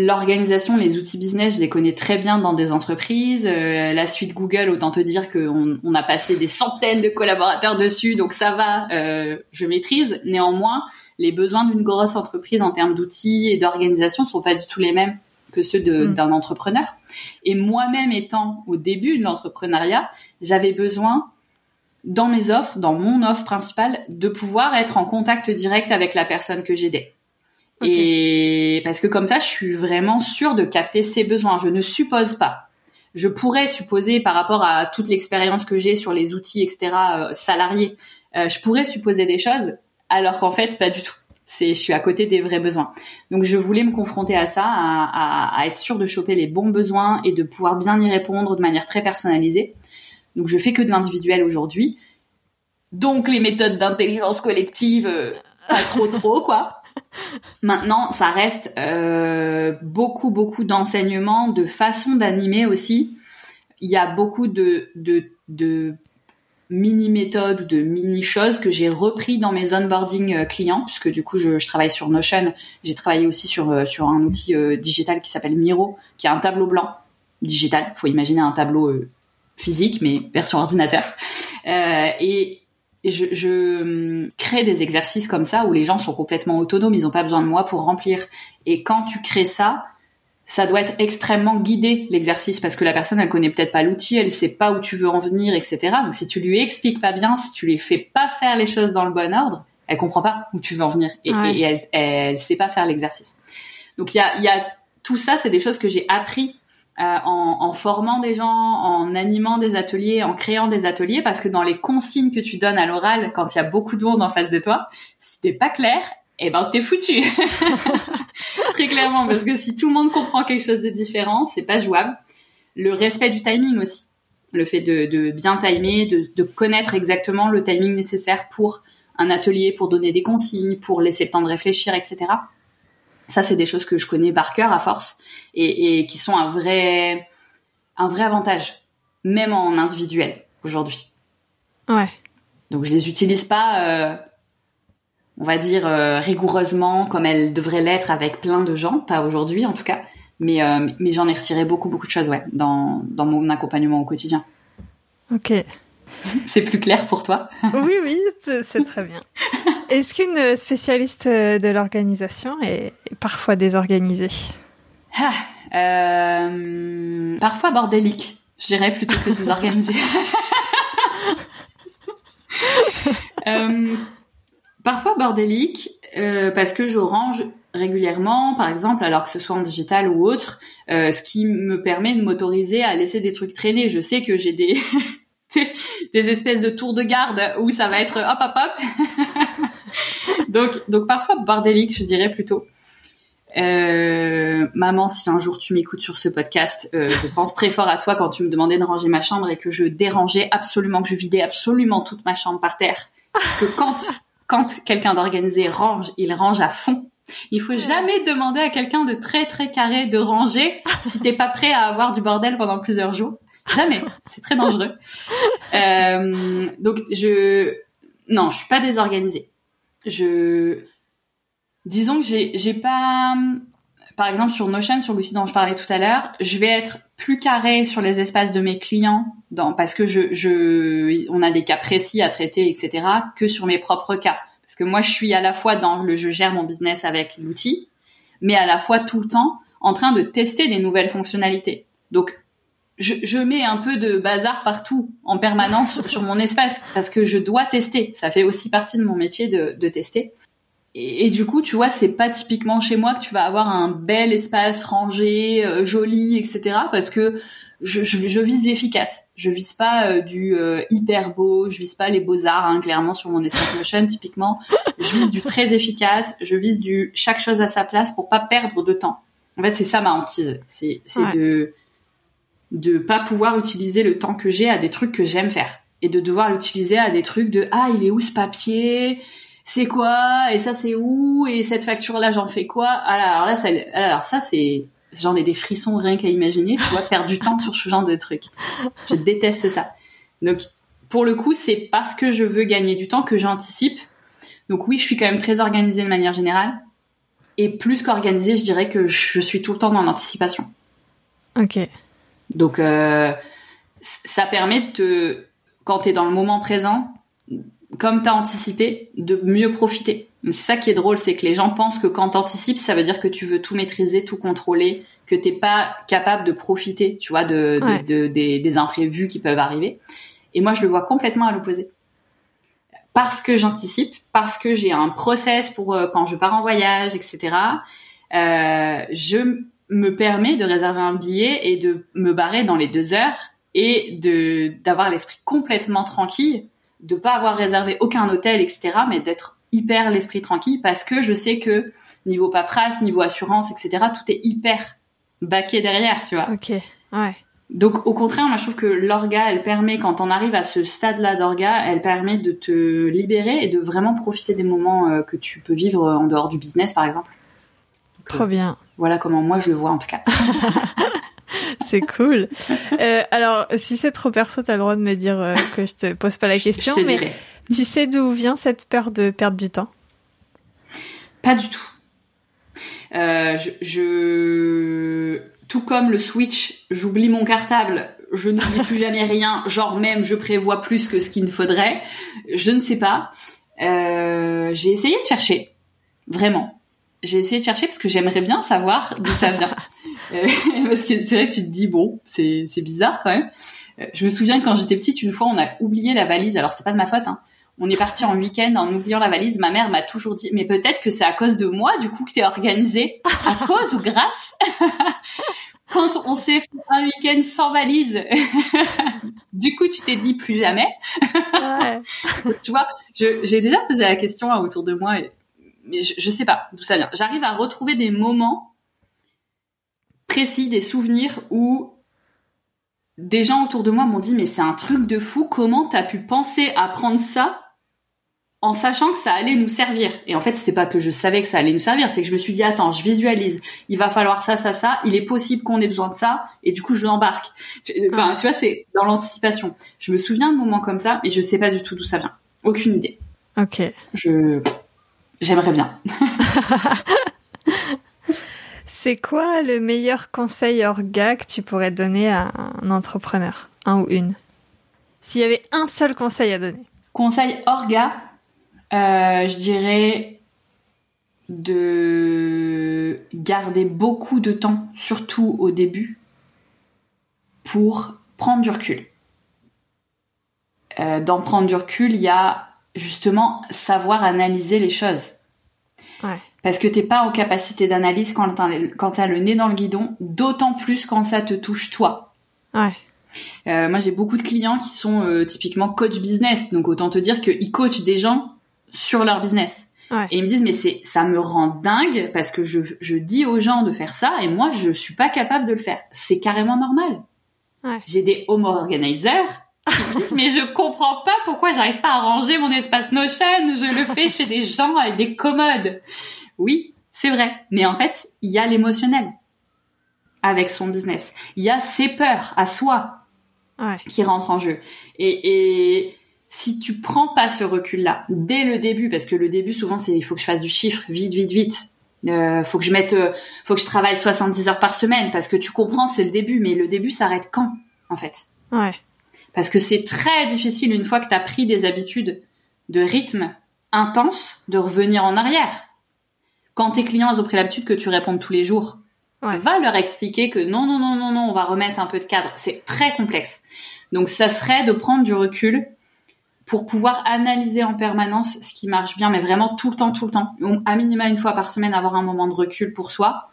L'organisation, les outils business, je les connais très bien dans des entreprises. Euh, la suite Google, autant te dire qu'on on a passé des centaines de collaborateurs dessus, donc ça va, euh, je maîtrise. Néanmoins, les besoins d'une grosse entreprise en termes d'outils et d'organisation sont pas du tout les mêmes que ceux mm. d'un entrepreneur. Et moi-même étant au début de l'entrepreneuriat, j'avais besoin dans mes offres, dans mon offre principale, de pouvoir être en contact direct avec la personne que j'aidais. Et parce que comme ça, je suis vraiment sûre de capter ses besoins. Je ne suppose pas. Je pourrais supposer par rapport à toute l'expérience que j'ai sur les outils, etc., euh, salariés, euh, je pourrais supposer des choses, alors qu'en fait, pas du tout. C'est, je suis à côté des vrais besoins. Donc, je voulais me confronter à ça, à, à, à être sûre de choper les bons besoins et de pouvoir bien y répondre de manière très personnalisée. Donc, je fais que de l'individuel aujourd'hui. Donc, les méthodes d'intelligence collective, euh, pas trop trop, quoi. Maintenant, ça reste euh, beaucoup, beaucoup d'enseignements, de façon d'animer aussi. Il y a beaucoup de, de, de mini-méthodes ou de mini-choses que j'ai repris dans mes onboarding euh, clients, puisque du coup, je, travaille sur Notion. J'ai travaillé aussi sur, euh, sur un outil euh, digital qui s'appelle Miro, qui a un tableau blanc digital. faut imaginer un tableau physique, mais version ordinateur. et je, je, hum, crée des exercices comme ça où les gens sont complètement autonomes, ils n'ont pas besoin de moi pour remplir. Et quand tu crées ça, ça doit être extrêmement guidé l'exercice parce que la personne elle connaît peut-être pas l'outil, elle sait pas où tu veux en venir, etc. Donc si tu lui expliques pas bien, si tu lui fais pas faire les choses dans le bon ordre, elle comprend pas où tu veux en venir et, et elle, elle, sait pas faire l'exercice. Donc il y a, y a tout ça, c'est des choses que j'ai appris euh, en, en, formant des gens, en animant des ateliers, en créant des ateliers, parce que dans les consignes que tu donnes à l'oral, quand il y a beaucoup de monde en face de toi, si t'es pas clair, eh ben t'es foutu. Très clairement, parce que si tout le monde comprend quelque chose de différent, c'est pas jouable. Le respect du timing aussi, le fait de, de bien timer, de, de, connaître exactement le timing nécessaire pour un atelier, pour donner des consignes, pour laisser le temps de réfléchir, etc. Ça, c'est des choses que je connais par cœur à force et, et qui sont un vrai, un vrai avantage, même en individuel aujourd'hui. Ouais. Donc je les utilise pas, euh, on va dire euh, rigoureusement comme elles devraient l'être avec plein de gens, pas aujourd'hui en tout cas, mais euh, mais j'en ai retiré beaucoup beaucoup de choses ouais dans dans mon accompagnement au quotidien. Ok. C'est plus clair pour toi Oui oui, c'est très bien. Est-ce qu'une spécialiste de l'organisation est parfois désorganisée? Ah, euh, parfois bordélique, je dirais plutôt que désorganisé. euh, parfois bordélique, euh, parce que je range régulièrement, par exemple, alors que ce soit en digital ou autre, euh, ce qui me permet de m'autoriser à laisser des trucs traîner. Je sais que j'ai des des espèces de tours de garde où ça va être hop hop hop. donc donc parfois bordélique, je dirais plutôt. Euh, maman, si un jour tu m'écoutes sur ce podcast, je pense très fort à toi quand tu me demandais de ranger ma chambre et que je dérangeais absolument, que je vidais absolument toute ma chambre par terre. Parce que quand quand quelqu'un d'organisé range, il range à fond. Il faut jamais demander à quelqu'un de très très carré de ranger si t'es pas prêt à avoir du bordel pendant plusieurs jours. Jamais. C'est très dangereux. Euh, donc je non, je suis pas désorganisée. Je disons que j'ai j'ai pas par exemple sur Notion sur l'outil dont je parlais tout à l'heure, je vais être plus carré sur les espaces de mes clients parce que je je on a des cas précis à traiter etc que sur mes propres cas parce que moi je suis à la fois dans le je gère mon business avec l'outil mais à la fois tout le temps en train de tester des nouvelles fonctionnalités. Donc je, je, mets un peu de bazar partout en permanence sur, mon espace parce que je dois tester. Ça fait aussi partie de mon métier de, de tester. Et, et, du coup, tu vois, c'est pas typiquement chez moi que tu vas avoir un bel espace rangé, euh, joli, etc. Parce que je, je, je vise l'efficace. Je vise pas euh, du euh, hyper beau. Je vise pas les beaux arts. Hein, clairement, sur mon espace Notion, typiquement, je vise du très efficace. Je vise du chaque chose à sa place pour pas perdre de temps. En fait, c'est ça ma hantise. C'est ouais. de de pas pouvoir utiliser le temps que j'ai à des trucs que j'aime faire et de devoir l'utiliser à des trucs de ah il est où ce papier? C'est quoi? Et ça c'est où? Et cette facture là j'en fais quoi? Alors là ça alors ça c'est j'en ai des frissons rien qu'à imaginer tu vois perdre du temps sur ce genre de trucs je déteste ça. Donc pour le coup c'est parce que je veux gagner du temps que j'anticipe. Donc oui je suis quand même très organisée de manière générale. Et plus qu'organisée je dirais que je suis tout le temps dans l'anticipation. Ok. Donc, euh, ça permet de, te, quand tu es dans le moment présent, comme tu as anticipé, de mieux profiter. C'est ça qui est drôle, c'est que les gens pensent que quand t'anticipes, ça veut dire que tu veux tout maîtriser, tout contrôler, que t'es pas capable de profiter, tu vois, de, ouais. de, de des, des, imprévus qui peuvent arriver. Et moi, je le vois complètement à l'opposé. Parce que j'anticipe, parce que j'ai un process pour euh, quand je pars en voyage, etc. Euh, je me permet de réserver un billet et de me barrer dans les deux heures et de d'avoir l'esprit complètement tranquille, de pas avoir réservé aucun hôtel, etc., mais d'être hyper l'esprit tranquille parce que je sais que niveau paperasse, niveau assurance, etc., tout est hyper baqué derrière, tu vois. Ok, ouais. Donc au contraire, moi je trouve que l'orga, elle permet, quand on arrive à ce stade-là d'orga, elle permet de te libérer et de vraiment profiter des moments euh, que tu peux vivre en dehors du business, par exemple. Donc, Trop bien. Euh, voilà comment moi je le vois en tout cas. c'est cool. Euh, alors, si c'est trop perso, t'as le droit de me dire euh, que je te pose pas la question. Je te mais dirai. tu sais d'où vient cette peur de perdre du temps? Pas du tout. Euh, je, je, tout comme le Switch, j'oublie mon cartable, je n'oublie plus jamais rien. Genre même, je prévois plus que ce qu'il ne faudrait. Je ne sais pas. J'ai essayé de chercher, vraiment j'ai essayé de chercher parce que j'aimerais bien savoir d'où ça vient. Euh, parce que c'est vrai que tu te dis bon, c'est c'est bizarre quand même. Euh, je me souviens quand j'étais petite, une fois, on a oublié la valise. Alors c'est pas de ma faute. Hein. On est parti en week-end en oubliant la valise. Ma mère m'a toujours dit, mais peut-être que c'est à cause de moi, du coup, que t'es organisée. À cause ou grâce? Quand on s'est fait un week-end sans valise, du coup, tu t'es dit plus jamais. ouais. tu vois, j'ai déjà posé la question hein, autour de moi. Et, mais je, je sais pas d'où ça vient. J'arrive à retrouver des moments précis, des souvenirs où des gens autour de moi m'ont dit mais c'est un truc de fou, comment t'as pu penser à prendre ça en sachant que ça allait nous servir? Et en fait, c'est pas que je savais que ça allait nous servir, c'est que je me suis dit attends, je visualise, il va falloir ça, ça, ça, il est possible qu'on ait besoin de ça, et du coup je l'embarque. Enfin, tu vois, c'est dans l'anticipation. Je me souviens de moments comme ça, mais je sais pas du tout d'où ça vient. Aucune idée. Ok. Je J'aimerais bien. C'est quoi le meilleur conseil orga que tu pourrais donner à un entrepreneur, un ou une? S'il y avait un seul conseil à donner. Conseil orga, euh, je dirais de garder beaucoup de temps, surtout au début, pour prendre du recul. Euh, dans prendre du recul, il y a justement savoir analyser les choses. Ouais. Parce que t'es pas en capacité d'analyse quand t'as, le nez dans le guidon, d'autant plus quand ça te touche toi. Ouais. Euh, moi, j'ai beaucoup de clients qui sont euh, typiquement coach business, donc autant te dire qu'ils coachent des gens sur leur business. Et ils me disent mais c'est ça me rend dingue parce que je, je dis aux gens de faire ça et moi je suis pas capable de le faire. C'est carrément normal. Ouais. J'ai des home organizers mais je comprends pas pourquoi j'arrive pas à ranger mon espace Notion. Je le fais chez des gens avec des commodes. Oui, c'est vrai. Mais en fait, il y a l'émotionnel avec son business. Il y a ses peurs à soi Ouais. qui rentrent en jeu. Et, et si tu prends pas ce recul-là dès le début, parce que le début souvent c'est il faut que je fasse du chiffre vite, vite, vite. Euh, faut que je mette, euh, faut que je travaille 70 heures par semaine parce que tu comprends c'est le début, mais le début s'arrête quand en fait? Ouais. Parce que c'est très difficile une fois que tu as pris des habitudes de rythme intense de revenir en arrière. Quand tes clients ils ont pris l'habitude que tu répondes tous les jours, Ouais. va leur expliquer que non, non, non, non, non, on va remettre un peu de cadre. C'est très complexe. Donc ça serait de prendre du recul pour pouvoir analyser en permanence ce qui marche bien, mais vraiment tout le temps, tout le temps. À minima une fois par semaine, avoir un moment de recul pour soi,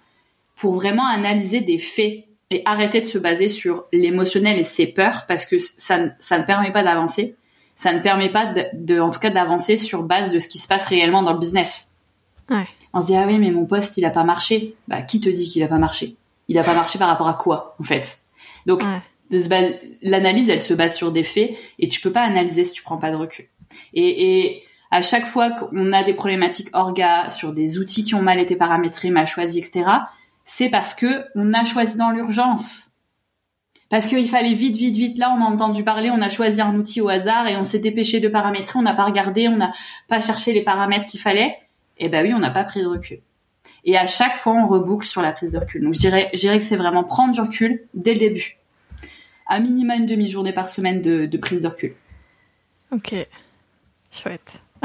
pour vraiment analyser des faits et arrêter de se baser sur l'émotionnel et ses peurs, parce que ça, ne- ça ne permet pas d'avancer. Ça ne permet pas de, de- en tout cas, d'avancer sur base de ce qui se passe réellement dans le business. Ouais. On se dit ah oui mais mon poste il a pas marché. Bah qui te dit qu'il a pas marché? Il a pas marché par rapport à quoi en fait? Donc Ouais. de l'analyse elle se base sur des faits et tu peux pas analyser si tu prends pas de recul. Et, et à chaque fois qu'on a des problématiques orga sur des outils qui ont mal été paramétrés, mal choisis, etc. C'est parce que on a choisi dans l'urgence. Parce qu'il fallait vite, vite, vite. Là, on a entendu parler, on a choisi un outil au hasard et on s'est dépêché de paramétrer, on n'a pas regardé, on n'a pas cherché les paramètres qu'il fallait. Eh ben oui, on n'a pas pris de recul. Et à chaque fois, on reboucle sur la prise de recul. Donc, je dirais, je dirais que c'est vraiment prendre du recul dès le début. À minima une demi-journée par semaine de, de prise de recul. Ok. Chouette.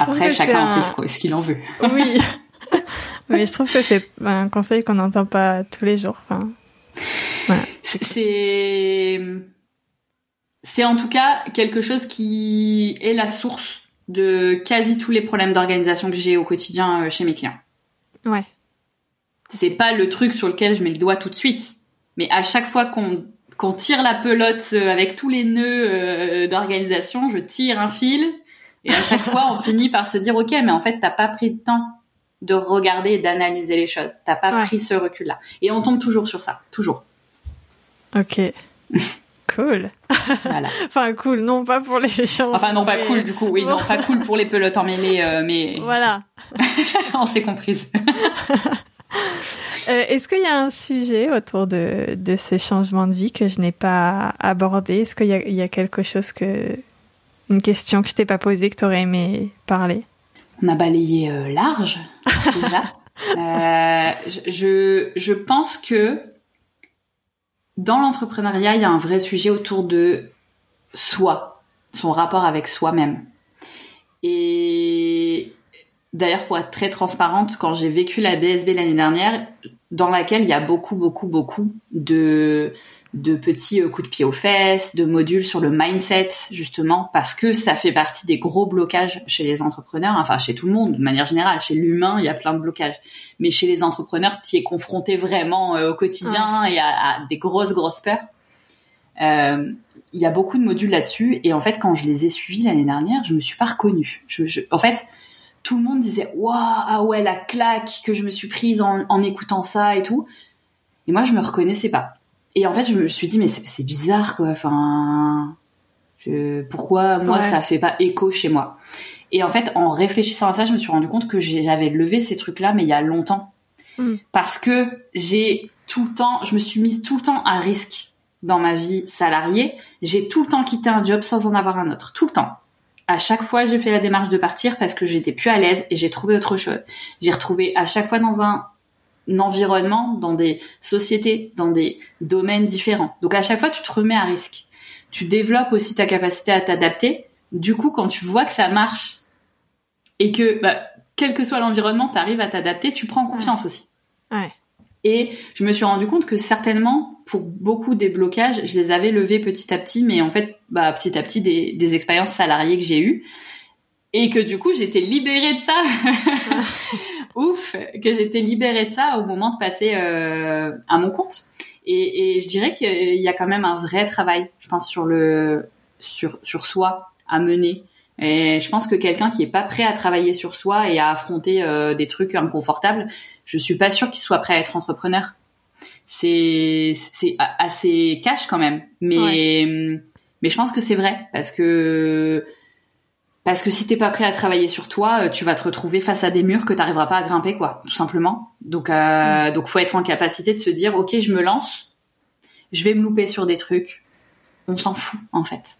Après, chacun un- fait ce qu'il en veut. Oui. Mais je trouve que c'est un conseil qu'on n'entend pas tous les jours. Enfin, C'est- C'est, c'est en tout cas quelque chose qui est la source de quasi tous les problèmes d'organisation que j'ai au quotidien euh, chez mes clients. ouais. c'est pas le truc sur lequel je mets le doigt tout de suite. Mais à chaque fois qu'on qu'on tire la pelote euh, avec tous les nœuds euh, d'organisation, je tire un fil et à chaque fois on finit par se dire ok mais en fait t'as pas pris le temps de regarder et d'analyser les choses. T'as pas Ouais. pris ce recul là. Et on tombe toujours sur ça, toujours. Ok. cool. Voilà. Enfin, cool. Non, pas pour les gens. Enfin non pas mais- cool du coup. Oui non pas cool pour les pelotes emmêlées euh, mais Voilà. on s'est comprise. Euh, Est-ce qu'il y a un sujet autour de, de ces changements de vie que je n'ai pas abordé? Est-ce qu'il y, a- il y a quelque chose que. Une question que je t'ai pas posée, que tu aurais aimé parler? On a balayé euh, large déjà. Euh, je, pense que dans l'entrepreneuriat, il y a un vrai sujet autour de soi, son rapport avec soi-même. Et d'ailleurs, pour être très transparente, quand j'ai vécu la BSB l'année dernière, dans laquelle il y a beaucoup, beaucoup, beaucoup de de petits euh, coups de pied aux fesses, de modules sur le mindset, justement, parce que ça fait partie des gros blocages chez les entrepreneurs, enfin chez tout le monde, de manière générale. Chez l'humain, il y a plein de blocages. Mais chez les entrepreneurs, tu es confronté vraiment euh, au quotidien et à, à des grosses, grosses peurs. Euh, il y a beaucoup de modules là-dessus, et en fait, quand je les ai suivis l'année dernière, je me suis pas reconnue. Je, je- en fait, tout le monde disait waouh ah ouais la claque que je me suis prise en, en écoutant ça et tout et moi je me reconnaissais pas et en fait je me suis dit mais c'est bizarre quoi enfin je- pourquoi moi Ouais. ça fait pas écho chez moi? Et en fait en réfléchissant à ça je me suis rendu compte que j'avais levé ces trucs là mais il y a longtemps Mm. parce que j'ai tout le temps je me suis mise tout le temps à risque dans ma vie salariée j'ai tout le temps quitté un job sans en avoir un autre tout le temps à chaque fois, j'ai fait la démarche de partir parce que j'étais plus à l'aise et j'ai trouvé autre chose. J'ai retrouvé à chaque fois dans un environnement, dans des sociétés, dans des domaines différents. Donc à chaque fois, tu te remets à risque. Tu développes aussi ta capacité à t'adapter. Du coup, quand tu vois que ça marche et que, bah, quel que soit l'environnement, tu arrives à t'adapter, tu prends confiance aussi. Ouais. Et je me suis rendu compte que certainement, pour beaucoup des blocages, je les avais levés petit à petit, mais en fait, bah, petit à petit, des, des expériences salariées que j'ai eues. Et que du coup, j'étais libérée de ça. Ouf, que j'étais libérée de ça au moment de passer euh, à mon compte. Et, et je dirais qu'il y a quand même un vrai travail, je pense, sur le sur sur soi à mener Et je pense que quelqu'un qui est pas prêt à travailler sur soi et à affronter euh, des trucs inconfortables, je suis pas sûre qu'il soit prêt à être entrepreneur. C'est c'est assez cash quand même, mais mais je pense que c'est vrai parce que parce que si t'es pas prêt à travailler sur toi, euh, tu vas te retrouver face à des murs que t'arriveras pas à grimper, quoi, tout simplement. Donc, euh, donc faut être en capacité de se dire, ok, je me lance, je vais me louper sur des trucs. On s'en fout, en fait.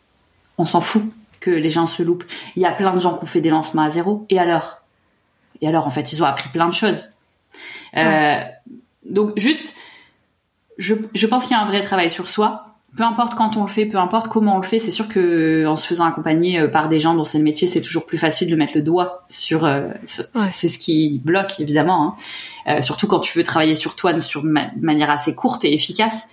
On s'en fout que les gens se loupent. Il y a plein de gens qui ont fait des lancements à zéro. Et alors? Et alors, en fait, ils ont appris plein de choses. Euh, donc, juste, je, je pense qu'il y a un vrai travail sur soi peu importe quand on le fait, peu importe comment on le fait, c'est sûr que en se faisant accompagner euh, par des gens dont c'est le métier, c'est toujours plus facile de mettre le doigt sur euh, c'est ce qui bloque évidemment, hein. euh, surtout quand tu veux travailler sur toi sur de manière assez courte et efficace.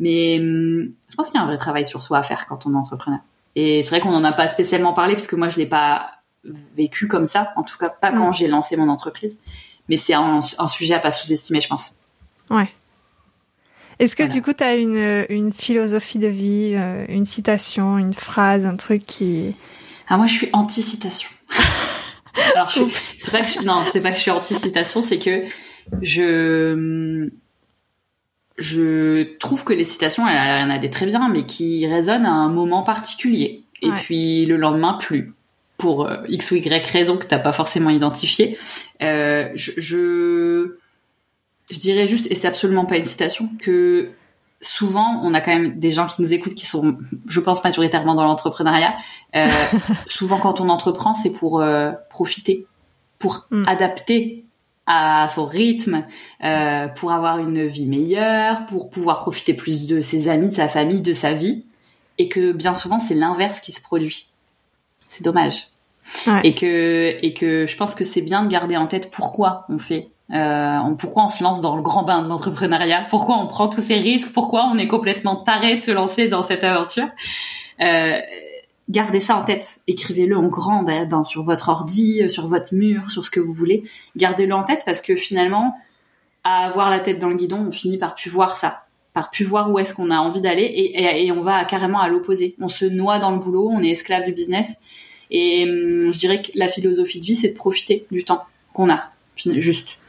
Mais hum, je pense qu'il y a un vrai travail sur soi à faire quand on est entrepreneur. Et c'est vrai qu'on n'en a pas spécialement parlé parce que moi je l'ai pas vécu comme ça, en tout cas pas quand mm. j'ai lancé mon entreprise. Mais c'est un, un sujet à pas sous-estimer, je pense. Ouais. Est-ce que du coup, tu as une, une philosophie de vie, euh, une citation, une phrase, un truc qui... Ah, moi, je suis anti-citation. Alors, c'est pas que je, non, c'est pas que je suis anti-citation, c'est que je, je trouve que les citations, il y en a des très bien, mais qui résonnent à un moment particulier. Et puis, le lendemain, plus pour euh, x ou y raison que t'as pas forcément identifié. Euh, je, je, je dirais juste, et c'est absolument pas une citation, que souvent, on a quand même des gens qui nous écoutent qui sont, je pense, majoritairement dans l'entrepreneuriat. Euh, souvent, quand on entreprend, c'est pour euh, profiter, pour mm. adapter à son rythme, euh, pour avoir une vie meilleure, pour pouvoir profiter plus de ses amis, de sa famille, de sa vie. Et que bien souvent, c'est l'inverse qui se produit. C'est dommage. Et que et que je pense que c'est bien de garder en tête pourquoi on fait euh, pourquoi on se lance dans le grand bain de l'entrepreneuriat Pourquoi on prend tous ces risques? Pourquoi on est complètement taré de se lancer dans cette aventure? Euh, Gardez ça en tête. Écrivez-le en grand dans, sur votre ordi, sur votre mur, sur ce que vous voulez. Gardez-le en tête parce que finalement, à avoir la tête dans le guidon, on finit par plus voir ça, par plus voir où est-ce qu'on a envie d'aller et, et, on va carrément à l'opposé. On se noie dans le boulot, on est esclave du business. Et hum, je dirais que la philosophie de vie, c'est de profiter du temps qu'on a, juste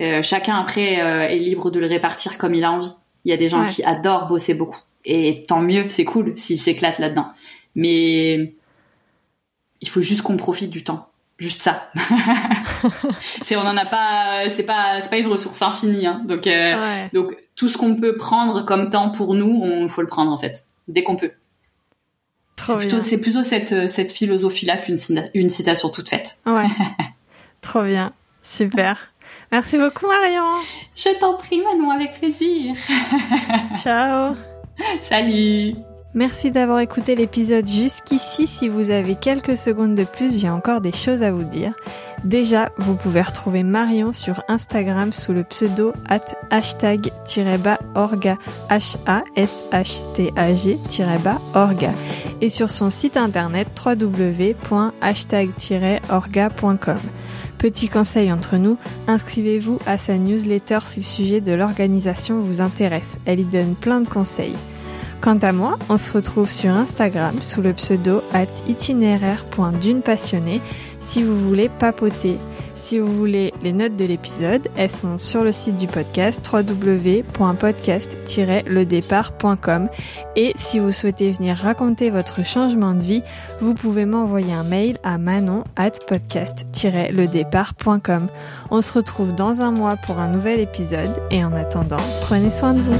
euh, chacun après euh, est libre de le répartir comme il a envie. Il y a des gens qui adorent bosser beaucoup et tant mieux, c'est cool s'ils s'éclatent là-dedans. Mais il faut juste qu'on profite du temps, juste ça. c'est on en a pas, c'est pas c'est pas une ressource infinie. Hein. Donc euh, donc tout ce qu'on peut prendre comme temps pour nous, on faut le prendre en fait dès qu'on peut. C'est plutôt, c'est plutôt cette, cette philosophie-là qu'une une citation toute faite. Ouais. Trop bien. Super. Merci beaucoup Marion. Je t'en prie Manon, avec plaisir. Ciao. Salut. Merci d'avoir écouté l'épisode jusqu'ici. Si vous avez quelques secondes de plus, j'ai encore des choses à vous dire. Déjà, vous pouvez retrouver Marion sur Instagram sous le pseudo at hashtag-orga, H-A-S-H-T-A-G-orga, et sur son site internet www.hashtag-orga.com. Petit conseil entre nous, inscrivez-vous à sa newsletter si le sujet de l'organisation vous intéresse. Elle y donne plein de conseils. Quant à moi, on se retrouve sur Instagram sous le pseudo at itinéraire.dunepassionnée si vous voulez papoter. Si vous voulez les notes de l'épisode, elles sont sur le site du podcast www.podcast-ledépart.com et si vous souhaitez venir raconter votre changement de vie, vous pouvez m'envoyer un mail à manon at podcast-ledépart.com. On se retrouve dans un mois pour un nouvel épisode et en attendant, prenez soin de vous.